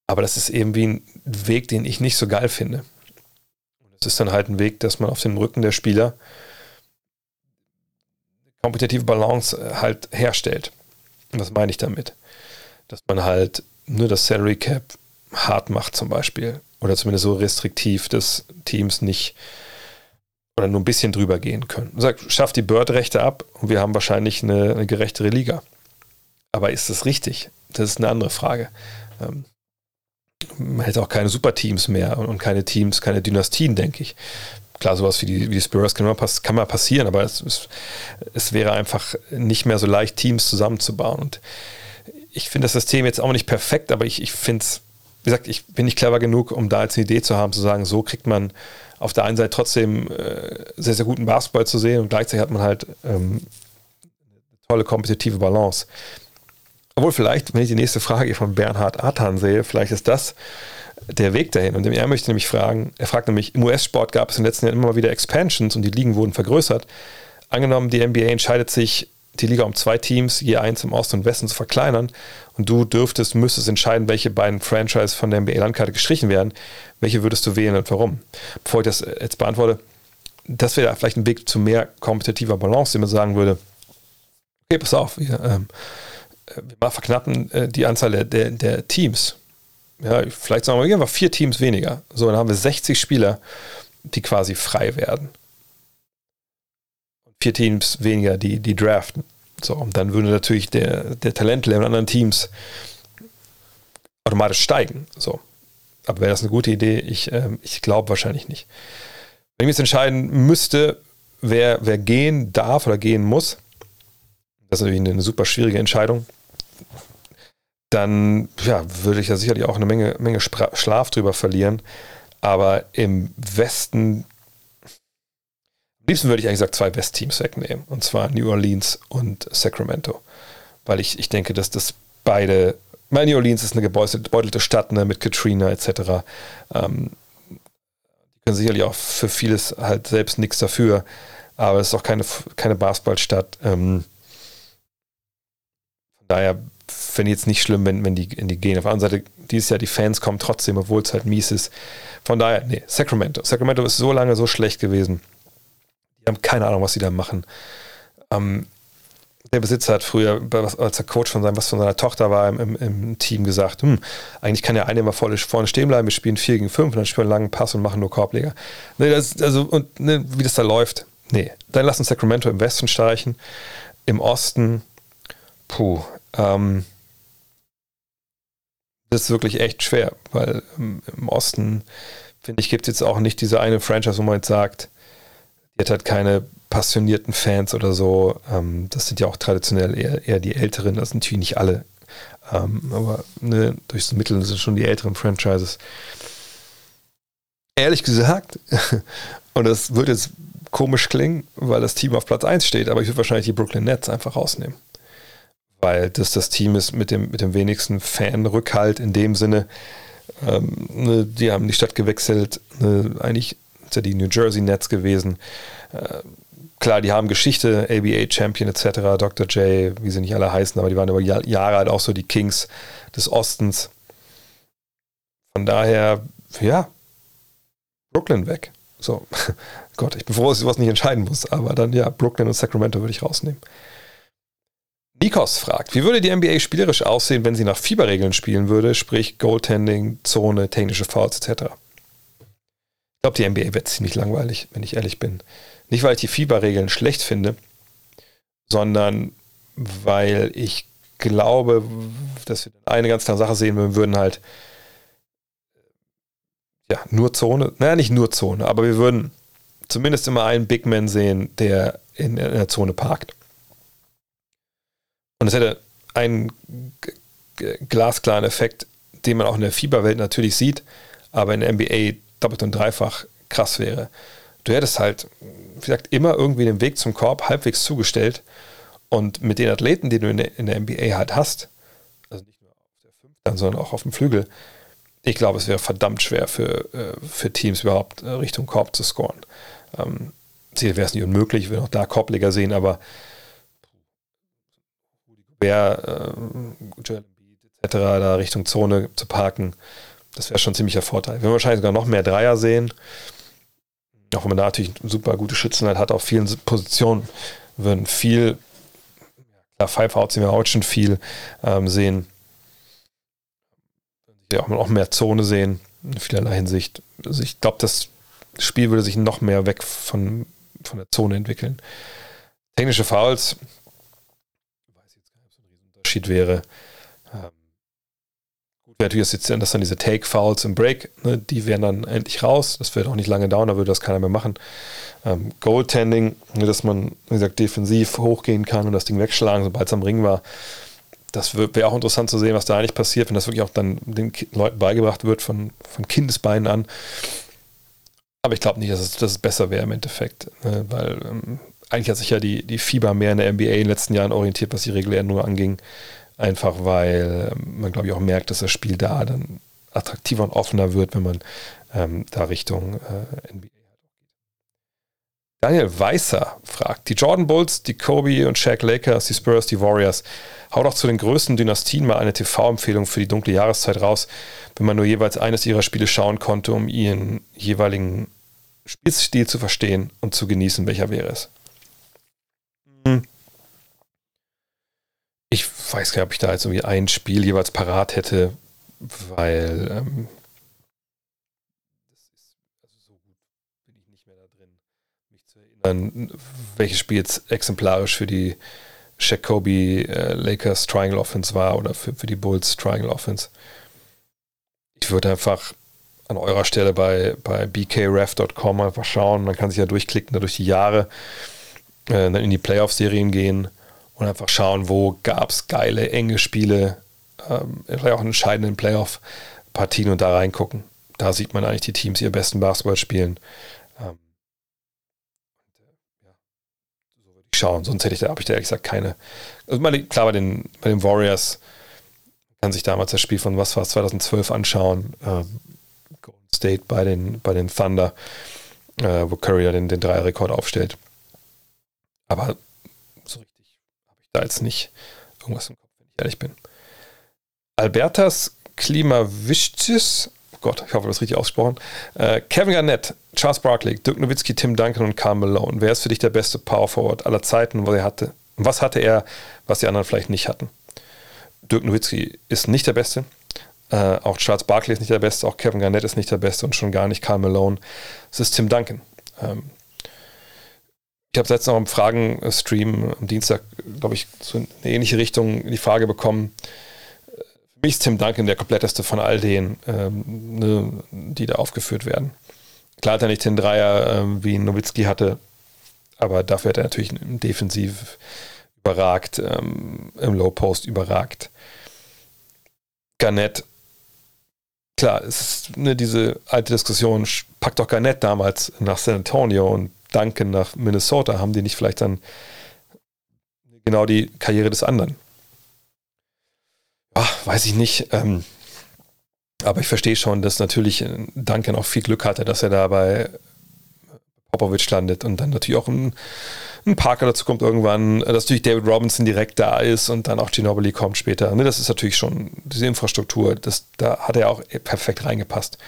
Aber das ist eben wie ein Weg, den ich nicht so geil finde. Ist dann halt ein Weg, dass man auf dem Rücken der Spieler kompetitive Balance äh, halt herstellt. Und was meine ich damit? Dass man halt nur das Salary Cap hart macht zum Beispiel. Oder zumindest so restriktiv, dass Teams nicht oder nur ein bisschen drüber gehen können. Man sagt, schafft die Bird-Rechte ab und wir haben wahrscheinlich eine, eine, gerechtere Liga. Aber ist das richtig? Das ist eine andere Frage. Ähm, man hätte auch keine Superteams mehr und, keine Teams, keine Dynastien, denke ich. Klar, sowas wie die, wie die Spurs kann mal, kann mal passieren, aber es, es, es wäre einfach nicht mehr so leicht, Teams zusammenzubauen. Und ich finde das System jetzt auch nicht perfekt, aber ich, ich finde es, wie gesagt, ich bin nicht clever genug, um da jetzt eine Idee zu haben, zu sagen, so kriegt man auf der einen Seite trotzdem äh, sehr, sehr guten Basketball zu sehen und gleichzeitig hat man halt ähm, tolle kompetitive Balance. Obwohl vielleicht, wenn ich die nächste Frage von Bernhard Athan sehe, vielleicht ist das der Weg dahin. Und er möchte nämlich fragen, er fragt nämlich, im US-Sport gab es in den letzten Jahren immer mal wieder Expansions und die Ligen wurden vergrößert. Angenommen, die NBA entscheidet sich, die Liga um zwei Teams, je eins im Osten und Westen zu verkleinern und du dürftest, müsstest entscheiden, welche beiden Franchise von der NBA-Landkarte gestrichen werden, welche würdest du wählen und warum? Bevor ich das jetzt beantworte, das wäre vielleicht ein Weg zu mehr kompetitiver Balance, den man sagen würde, okay, pass auf, wir ähm, wir verknappen äh, die Anzahl der, der, der, Teams. Ja, vielleicht sagen wir, wir vier Teams weniger. So, dann haben wir 60 Spieler, die quasi frei werden. Und vier Teams weniger, die, die draften. So, und dann würde natürlich der, der Talentlevel in anderen Teams automatisch steigen. So. Aber wäre das eine gute Idee? Ich, ähm, ich glaube wahrscheinlich nicht. Wenn ich jetzt entscheiden müsste, wer, wer gehen darf oder gehen muss, das ist natürlich eine super schwierige Entscheidung, dann ja, würde ich ja sicherlich auch eine Menge, Menge Schlaf drüber verlieren. Aber im Westen, am liebsten würde ich eigentlich sagen, zwei Westteams wegnehmen. Und zwar New Orleans und Sacramento. Weil ich, ich denke, dass das beide, weil New Orleans ist eine gebeutelte Stadt ne, mit Katrina etc. Ähm, die können sicherlich auch für vieles halt selbst nichts dafür. Aber es ist auch keine, keine Basketballstadt. Ähm, daher fände ich jetzt nicht schlimm, wenn, wenn die in die gehen. Auf der anderen Seite, dieses Jahr die Fans kommen trotzdem, obwohl es halt mies ist. Von daher, nee, Sacramento. Sacramento ist so lange so schlecht gewesen. Die haben keine Ahnung, was sie da machen. Ähm, der Besitzer hat früher, als der Coach von seinem, was von seiner Tochter war, im, im, Team gesagt, hm, eigentlich kann der eine immer vorne, stehen bleiben, wir spielen 4 gegen 5 und dann spielen wir einen langen Pass und machen nur Korbleger. Nee, das, also, und ne, wie das da läuft, nee. Dann lassen Sacramento im Westen streichen. Im Osten, puh, ähm, das ist wirklich echt schwer, weil im Osten, finde ich, gibt es jetzt auch nicht diese eine Franchise, wo man jetzt sagt, die hat halt keine passionierten Fans oder so. Ähm, das sind ja auch traditionell eher, eher die Älteren, das sind natürlich nicht alle. Ähm, aber ne, durchs Mittel sind schon die älteren Franchises. Ehrlich gesagt, und das wird jetzt komisch klingen, weil das Team auf Platz 1 steht, aber ich würde wahrscheinlich die Brooklyn Nets einfach rausnehmen weil das das Team ist mit dem, mit dem wenigsten Fanrückhalt in dem Sinne. Ähm, ne, die haben die Stadt gewechselt, ne, eigentlich ist ja die New Jersey Nets gewesen. Äh, klar, die haben Geschichte, ABA Champion etc., Dr. J, wie sie nicht alle heißen, aber die waren über Jahre halt auch so die Kings des Ostens. Von daher, ja, Brooklyn weg. So, Gott, ich bin froh, dass ich was nicht entscheiden muss, aber dann ja, Brooklyn und Sacramento würde ich rausnehmen. Nikos fragt, wie würde die NBA spielerisch aussehen, wenn sie nach Fieberregeln spielen würde, sprich Goaltending, Zone, technische Fouls etc.? Ich glaube, die NBA wird ziemlich langweilig, wenn ich ehrlich bin. Nicht, weil ich die Fieberregeln schlecht finde, sondern weil ich glaube, dass wir eine ganz klare Sache sehen, wir würden halt ja, nur Zone, naja, nicht nur Zone, aber wir würden zumindest immer einen Big Man sehen, der in, in der Zone parkt. Und es hätte einen glasklaren Effekt, den man auch in der Fieberwelt natürlich sieht, aber in der NBA doppelt und dreifach krass wäre. Du hättest halt, wie gesagt, immer irgendwie den Weg zum Korb halbwegs zugestellt und mit den Athleten, die du in der, in der NBA halt hast, also nicht nur auf der Fünften, sondern auch auf dem Flügel, ich glaube, es wäre verdammt schwer für, äh, für Teams überhaupt äh, Richtung Korb zu scoren. Ähm, Ziel wäre es nicht unmöglich, ich will auch da Korbleger sehen, aber wer äh, etc. da Richtung Zone zu parken, das wäre schon ein ziemlicher Vorteil. Wir werden wahrscheinlich sogar noch mehr Dreier sehen. Auch wenn man da natürlich super gute Schützen hat, hat auf vielen Positionen, würden viel, klar, Five Outs sehen wir auch schon viel ähm, sehen ja auch noch mehr Zone sehen, in vielerlei Hinsicht. Also ich glaube, das Spiel würde sich noch mehr weg von, von der Zone entwickeln. Technische Fouls, ich weiß jetzt gar Riesenunterschied wäre. Ähm, gut natürlich, jetzt, dass dann diese Take-Fouls im Break, ne, die wären dann endlich raus. Das würde auch nicht lange dauern, da würde das keiner mehr machen. Ähm, Goaltending, ne, dass man, wie gesagt, defensiv hochgehen kann und das Ding wegschlagen, sobald es am Ring war das wäre auch interessant zu sehen, was da eigentlich passiert, wenn das wirklich auch dann den Leuten beigebracht wird von, von Kindesbeinen an. Aber ich glaube nicht, dass es, dass es besser wäre im Endeffekt, ne? weil ähm, eigentlich hat sich ja die, die Fieber mehr in der NBA in den letzten Jahren orientiert, was die nur anging. Einfach weil ähm, man, glaube ich, auch merkt, dass das Spiel da dann attraktiver und offener wird, wenn man ähm, da Richtung äh, NBA Daniel Weißer fragt, die Jordan Bulls, die Kobe und Shaq Lakers, die Spurs, die Warriors, hau doch zu den größten Dynastien mal eine TV-Empfehlung für die dunkle Jahreszeit raus, wenn man nur jeweils eines ihrer Spiele schauen konnte, um ihren jeweiligen Spielstil zu verstehen und zu genießen. Welcher wäre es? Hm. Ich weiß gar nicht, ob ich da jetzt irgendwie ein Spiel jeweils parat hätte, weil ähm, welches Spiel jetzt exemplarisch für die Kobe äh, Lakers Triangle Offense war oder für, für die Bulls Triangle Offense. Ich würde einfach an eurer Stelle bei, bei bkref.com einfach schauen. Man kann sich ja durchklicken, da durch die Jahre, äh, dann in die Playoff-Serien gehen und einfach schauen, wo gab es geile, enge Spiele, ähm, vielleicht auch entscheidenden Playoff-Partien und da reingucken. Da sieht man eigentlich die Teams, die ihr besten Basketball spielen. Ähm, schauen, sonst hätte ich da, habe ich da ehrlich gesagt keine. Also meine, klar, bei den, bei den Warriors kann sich damals das Spiel von was war es, 2012 anschauen. Ähm, Golden State bei den, bei den Thunder, äh, wo Curry ja den, den Dreierrekord aufstellt. Aber so richtig habe ich da jetzt nicht irgendwas im Kopf, wenn ich ehrlich bin. Albertas Klimawischtis Gott, ich hoffe, das richtig ausgesprochen. Äh, Kevin Garnett, Charles Barkley, Dirk Nowitzki, Tim Duncan und Carl Malone. Wer ist für dich der beste Power Forward aller Zeiten, was er hatte? Und was hatte er, was die anderen vielleicht nicht hatten? Dirk Nowitzki ist nicht der Beste. Äh, auch Charles Barkley ist nicht der Beste. Auch Kevin Garnett ist nicht der Beste und schon gar nicht Carl Malone. Es ist Tim Duncan. Ähm, ich habe letztens noch im Fragen-Stream am Dienstag, glaube ich, so in eine ähnliche Richtung die Frage bekommen, mich ist Tim Duncan der kompletteste von all denen, ähm, ne, die da aufgeführt werden. Klar hat er nicht den Dreier, ähm, wie Nowitzki hatte, aber dafür hat er natürlich Defensiv überragt, ähm, im Low Post überragt. Garnett, klar, es ist ne, diese alte Diskussion, packt doch Garnett damals nach San Antonio und Duncan nach Minnesota, haben die nicht vielleicht dann genau die Karriere des anderen? Ach, weiß ich nicht. Ähm, aber ich verstehe schon, dass natürlich äh, Duncan auch viel Glück hatte, dass er da bei Popovic landet und dann natürlich auch ein, ein Parker dazu kommt irgendwann, äh, dass natürlich David Robinson direkt da ist und dann auch Ginobili kommt später. Ne, das ist natürlich schon diese Infrastruktur, das, da hat er auch perfekt reingepasst.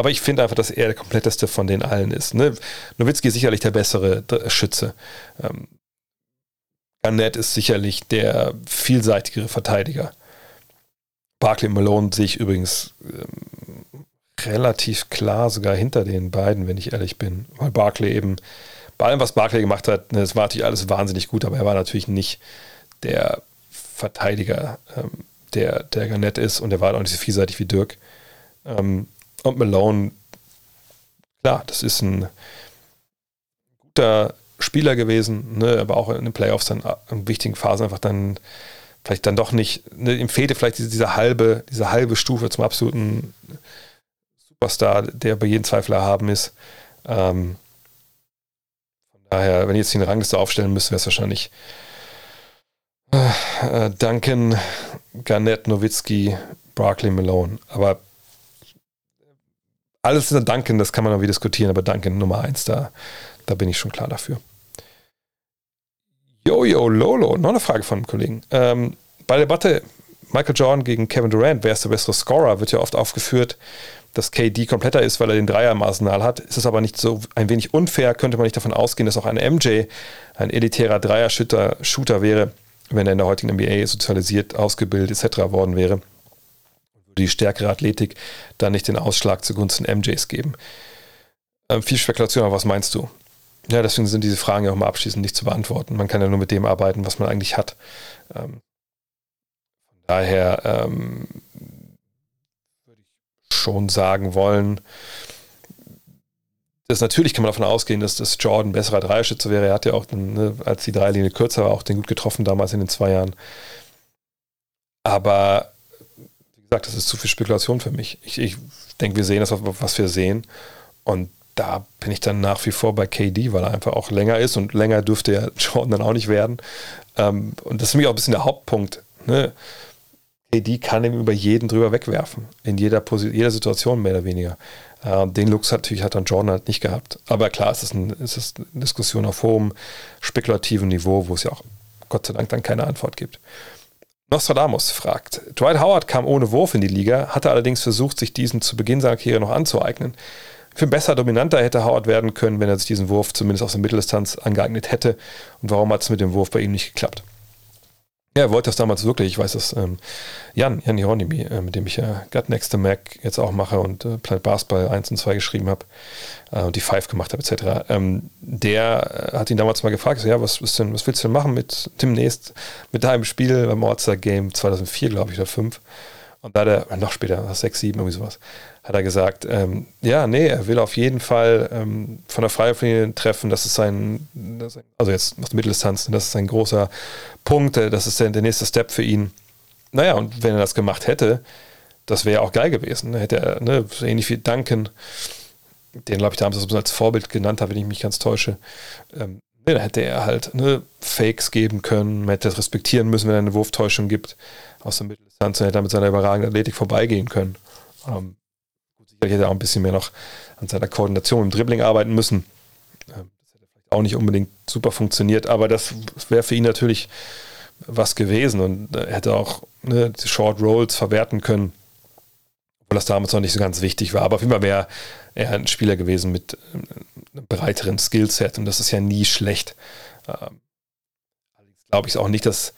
Aber ich finde einfach, dass er der kompletteste von den allen ist. Ne? Nowitzki ist sicherlich der bessere Schütze. Ähm, Garnett ist sicherlich der vielseitigere Verteidiger. Barkley Malone sehe ich übrigens ähm, relativ klar sogar hinter den beiden, wenn ich ehrlich bin. Weil Barkley eben, bei allem, was Barkley gemacht hat, ne, das war natürlich alles wahnsinnig gut, aber er war natürlich nicht der Verteidiger, ähm, der, der Garnett ist und der war auch nicht so vielseitig wie Dirk. Ähm, und Malone, klar, das ist ein guter Spieler gewesen, ne, aber auch in den Playoffs dann in wichtigen Phasen einfach dann vielleicht dann doch nicht, ne, ihm fehlte vielleicht diese, diese, halbe, diese halbe Stufe zum absoluten Superstar, der bei jedem Zweifler haben ist. Ähm, von daher, wenn ich jetzt die Rangliste aufstellen müsste, wäre es wahrscheinlich äh, Duncan, Garnett, Nowitzki, Barkley, Malone. Aber alles in Duncan, das kann man noch wieder diskutieren, aber Duncan Nummer 1, da, da bin ich schon klar dafür. Jojo Lolo, noch eine Frage von einem Kollegen. Ähm, bei der Debatte Michael Jordan gegen Kevin Durant, wer ist der bessere Scorer, wird ja oft aufgeführt, dass KD kompletter ist, weil er den Dreier im Arsenal hat. Ist es aber nicht so ein wenig unfair, könnte man nicht davon ausgehen, dass auch ein MJ ein elitärer Dreier-Shooter wäre, wenn er in der heutigen NBA sozialisiert, ausgebildet etc. worden wäre. Die stärkere Athletik dann nicht den Ausschlag zugunsten MJs geben. Ähm, viel Spekulation, aber was meinst du? Ja, deswegen sind diese Fragen ja auch mal abschließend nicht zu beantworten. Man kann ja nur mit dem arbeiten, was man eigentlich hat. Ähm, daher ähm, würde ich schon sagen wollen, dass natürlich kann man davon ausgehen, dass das Jordan besserer Dreierschütze wäre. Er hat ja auch, ne, als die Dreilinie kürzer war, auch den gut getroffen damals in den zwei Jahren. Aber gesagt, das ist zu viel Spekulation für mich. Ich, ich denke, wir sehen das, was wir sehen. Und da bin ich dann nach wie vor bei KD, weil er einfach auch länger ist und länger dürfte ja Jordan dann auch nicht werden. Ähm, und das ist für mich auch ein bisschen der Hauptpunkt. Ne? KD kann ihm über jeden drüber wegwerfen. In jeder, jeder Situation mehr oder weniger. Ähm, den Lux hat, natürlich hat dann Jordan halt nicht gehabt. Aber klar, es ist, ein, es ist eine Diskussion auf hohem spekulativen Niveau, wo es ja auch Gott sei Dank dann keine Antwort gibt. Nostradamus fragt, Dwight Howard kam ohne Wurf in die Liga, hatte allerdings versucht, sich diesen zu Beginn seiner Karriere noch anzueignen. Für besser dominanter hätte Howard werden können, wenn er sich diesen Wurf zumindest aus der Mitteldistanz angeeignet hätte. Und warum hat es mit dem Wurf bei ihm nicht geklappt? Ja, er wollte das damals wirklich. Ich weiß, dass ähm, Jan, Jan Hieronymi, äh, mit dem ich ja Gut Next to Mac jetzt auch mache und äh, Planet Basketball 1 und 2 geschrieben habe äh, und die 5 gemacht habe, etc., ähm, der äh, hat ihn damals mal gefragt, so, ja, was, denn, was willst du denn machen mit demnächst, mit deinem Spiel beim All-Star Game 2004, glaube ich, oder 5? Und da hat er, noch später, 6, 7, irgendwie sowas, hat er gesagt, ähm, ja, nee, er will auf jeden Fall ähm, von der Freiwurflinie treffen, das ist sein, also jetzt aus der Mitteldistanz, das ist ein großer Punkt, äh, das ist der, der nächste Step für ihn. Naja, und wenn er das gemacht hätte, das wäre auch geil gewesen. Hätte er, ne, so ähnlich wie Duncan, den glaube ich damals als Vorbild genannt habe, wenn ich mich ganz täusche, ähm, da hätte er halt ne, Fakes geben können, man hätte das respektieren müssen, wenn er eine Wurftäuschung gibt aus der Mitteldistanz und hätte er mit seiner überragenden Athletik vorbeigehen können. Ähm, Sicherlich hätte er auch ein bisschen mehr noch an seiner Koordination im Dribbling arbeiten müssen. Ähm, das hätte vielleicht auch nicht unbedingt super funktioniert, aber das wäre für ihn natürlich was gewesen und er hätte auch ne, Short Rolls verwerten können, obwohl das damals noch nicht so ganz wichtig war. Aber auf jeden Fall wäre er ein Spieler gewesen mit ähm, einem breiteren Skillset und das ist ja nie schlecht. Ähm, glaube ich auch nicht, dass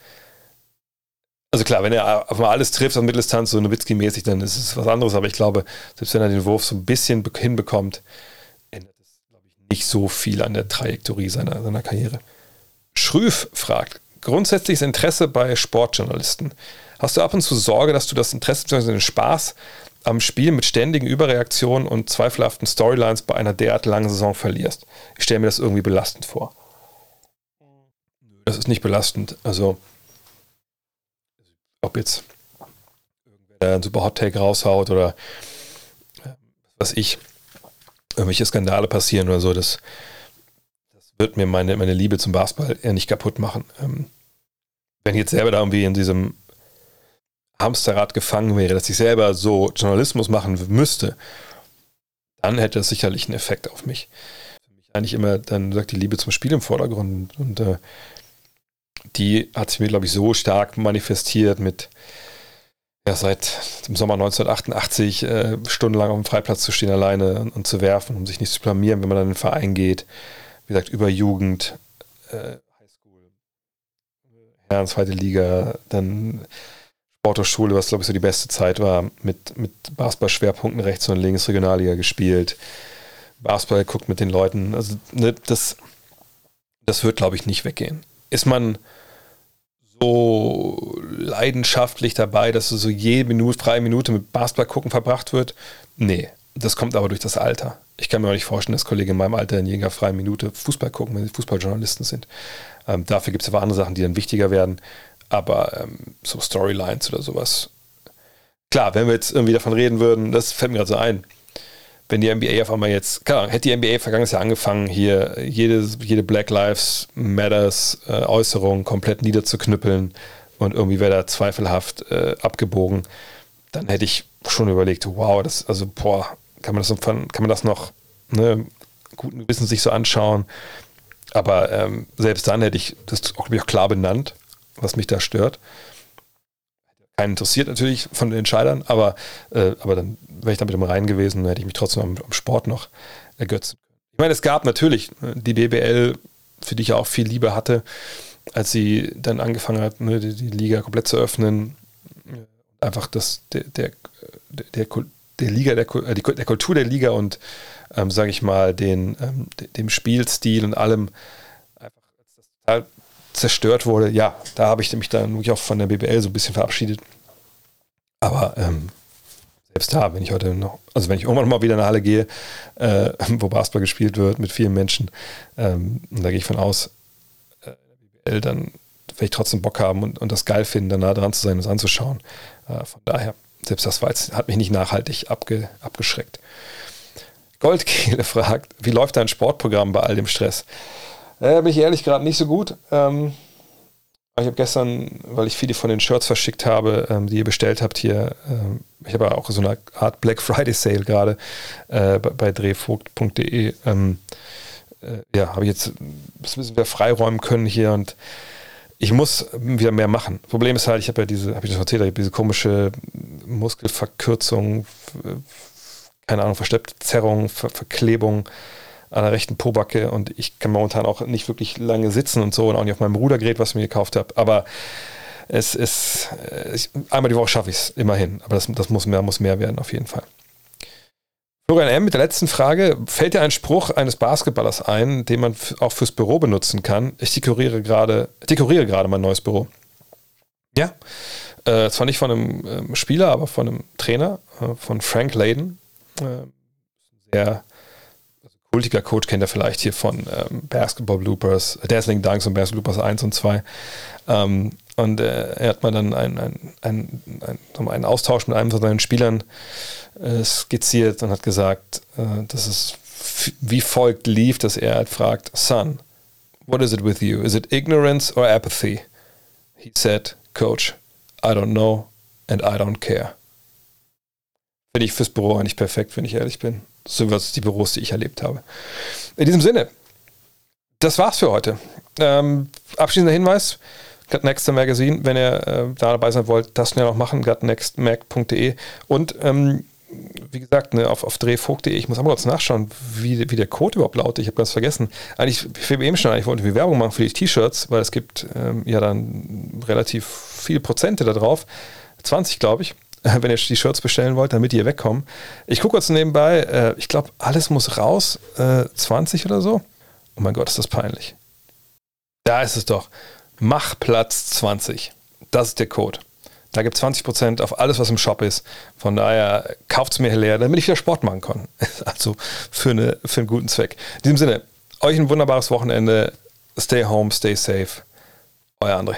also klar, wenn er auf mal alles trifft an Mitteldistanz, so Nowitzki-mäßig, dann ist es was anderes. Aber ich glaube, selbst wenn er den Wurf so ein bisschen hinbekommt, ändert es, glaube ich, nicht so viel an der Trajektorie seiner, seiner Karriere. Schrüff fragt, grundsätzliches Interesse bei Sportjournalisten. Hast du ab und zu Sorge, dass du das Interesse bzw. den Spaß am Spiel mit ständigen Überreaktionen und zweifelhaften Storylines bei einer derart langen Saison verlierst? Ich stelle mir das irgendwie belastend vor. Das ist nicht belastend. Also ob jetzt irgendwer einen super Hot Take raushaut oder was weiß ich, irgendwelche Skandale passieren oder so, das, das wird mir meine, meine Liebe zum Basketball eher nicht kaputt machen. Ähm, wenn ich jetzt selber da irgendwie in diesem Hamsterrad gefangen wäre, dass ich selber so Journalismus machen müsste, dann hätte das sicherlich einen Effekt auf mich. Für mich eigentlich immer, dann sagt die Liebe zum Spiel im Vordergrund und äh, die hat sich mir, glaube ich, so stark manifestiert mit, ja, seit dem Sommer 1988 äh, stundenlang auf dem Freiplatz zu stehen alleine und, und, zu werfen, um sich nicht zu blamieren, wenn man dann in den Verein geht. Wie gesagt, über Jugend, äh, Highschool, Herren, zweite Liga, dann Sporthochschule, was glaube ich so die beste Zeit war, mit, mit Basketball-Schwerpunkten rechts und links, Regionalliga gespielt. Basketball guckt mit den Leuten. Also ne, das, das wird, glaube ich, nicht weggehen. Ist man so leidenschaftlich dabei, dass so jede Minute, freie Minute mit Basketball gucken verbracht wird. Nee, das kommt aber durch das Alter. Ich kann mir auch nicht vorstellen, dass Kollegen in meinem Alter in jeder freien Minute Fußball gucken, wenn sie Fußballjournalisten sind. Ähm, dafür gibt es aber andere Sachen, die dann wichtiger werden. Aber ähm, so Storylines oder sowas. Klar, wenn wir jetzt irgendwie davon reden würden, das fällt mir gerade so ein, wenn die NBA auf einmal jetzt, klar, hätte die NBA vergangenes Jahr angefangen, hier jede, jede Black Lives Matters äh, Äußerung komplett niederzuknüppeln und irgendwie wäre da zweifelhaft äh, abgebogen, dann hätte ich schon überlegt, wow, das, also, boah, kann man das, kann man das noch ne, guten Gewissens sich so anschauen. Aber ähm, selbst dann hätte ich das auch, auch klar benannt, was mich da stört. Keinen interessiert natürlich von den Entscheidern, aber, äh, aber dann wäre ich damit im Reinen gewesen und hätte ich mich trotzdem am, am Sport noch ergötzen. Ich meine, es gab natürlich äh, die BBL, für die ich auch viel Liebe hatte, als sie dann angefangen hat, ne, die, die, Liga komplett zu öffnen. Einfach das, der, der, der, der Liga, der, äh, der Kultur der Liga und, ähm, sage ich mal, den, ähm, dem Spielstil und allem einfach das total zerstört wurde. Ja, da habe ich mich dann wirklich auch von der BBL so ein bisschen verabschiedet. Aber ähm, selbst da, wenn ich heute noch, also wenn ich irgendwann mal wieder in eine Halle gehe, äh, wo Basketball gespielt wird mit vielen Menschen, ähm, und da gehe ich von aus, äh, BBL, dann werde ich trotzdem Bock haben und, und das geil finden, da nah dran zu sein und es anzuschauen. Äh, von daher, selbst das war jetzt, hat mich nicht nachhaltig abge, abgeschreckt. Goldkehle fragt, wie läuft dein Sportprogramm bei all dem Stress? Äh, bin ich ehrlich gerade nicht so gut. Ähm, ich habe gestern, weil ich viele von den Shirts verschickt habe, ähm, die ihr bestellt habt hier, ähm, ich habe auch so eine Art Black Friday Sale gerade äh, bei, drehvogt.de. Ähm, äh, ja, habe ich jetzt ein bisschen wieder freiräumen können hier und ich muss wieder mehr machen. Problem ist halt, ich habe ja diese, habe ich das erzählt, ich habe diese komische Muskelverkürzung, keine Ahnung, versteppte Zerrung, Ver Verklebung an der rechten Pobacke und ich kann momentan auch nicht wirklich lange sitzen und so und auch nicht auf meinem Rudergerät, was ich mir gekauft habe. Aber es ist, äh, ich, einmal die Woche schaffe ich es immerhin. Aber das, das muss, mehr, muss mehr werden, auf jeden Fall. Florian M. mit der letzten Frage. Fällt dir ein Spruch eines Basketballers ein, den man auch fürs Büro benutzen kann? Ich dekoriere gerade, dekoriere gerade mein neues Büro. Ja, äh, zwar nicht von einem ähm, Spieler, aber von einem Trainer, äh, von Frank Layden. Äh, sehr kultiger Coach kennt er vielleicht hier von ähm, Basketball Bloopers, Dazzling Dunks und Basketball Bloopers 1 und 2. Ähm, und äh, er hat mal dann einen, einen, einen, einen, Austausch mit einem von seinen Spielern äh, skizziert und hat gesagt, äh, dass es wie folgt lief, dass er halt fragt, Son, what is it with you? Is it ignorance or apathy? He said, Coach, I don't know and I don't care. Finde ich fürs Büro eigentlich perfekt, wenn ich ehrlich bin so was die Büros, die ich erlebt habe. In diesem Sinne, das war's für heute. Ähm, abschließender Hinweis: Gut Next Magazine, wenn ihr äh, da dabei sein wollt, das schnell noch machen, gutnextmag.de und ähm, wie gesagt, ne, auf, auf drehvogt.de, ich muss aber kurz nachschauen, wie, wie der Code überhaupt lautet. Ich habe ganz vergessen. Eigentlich, ich habe eben schon, ich wollte viel Werbung machen für die T-Shirts, weil es gibt ähm, ja dann relativ viele Prozente da drauf. 20, glaube ich. wenn ihr die Shirts bestellen wollt, damit hier wegkommen. Ich gucke kurz nebenbei, äh, ich glaube, alles muss raus, äh, 20 oder so. Oh mein Gott, ist das peinlich. Da ist es doch. Mach Platz 20. Das ist der Code. Da gibt es 20% auf alles, was im Shop ist. Von daher kauft es mir leer, damit ich wieder Sport machen kann. Also für, eine, für einen guten Zweck. In diesem Sinne, euch ein wunderbares Wochenende. Stay home, stay safe. Euer André.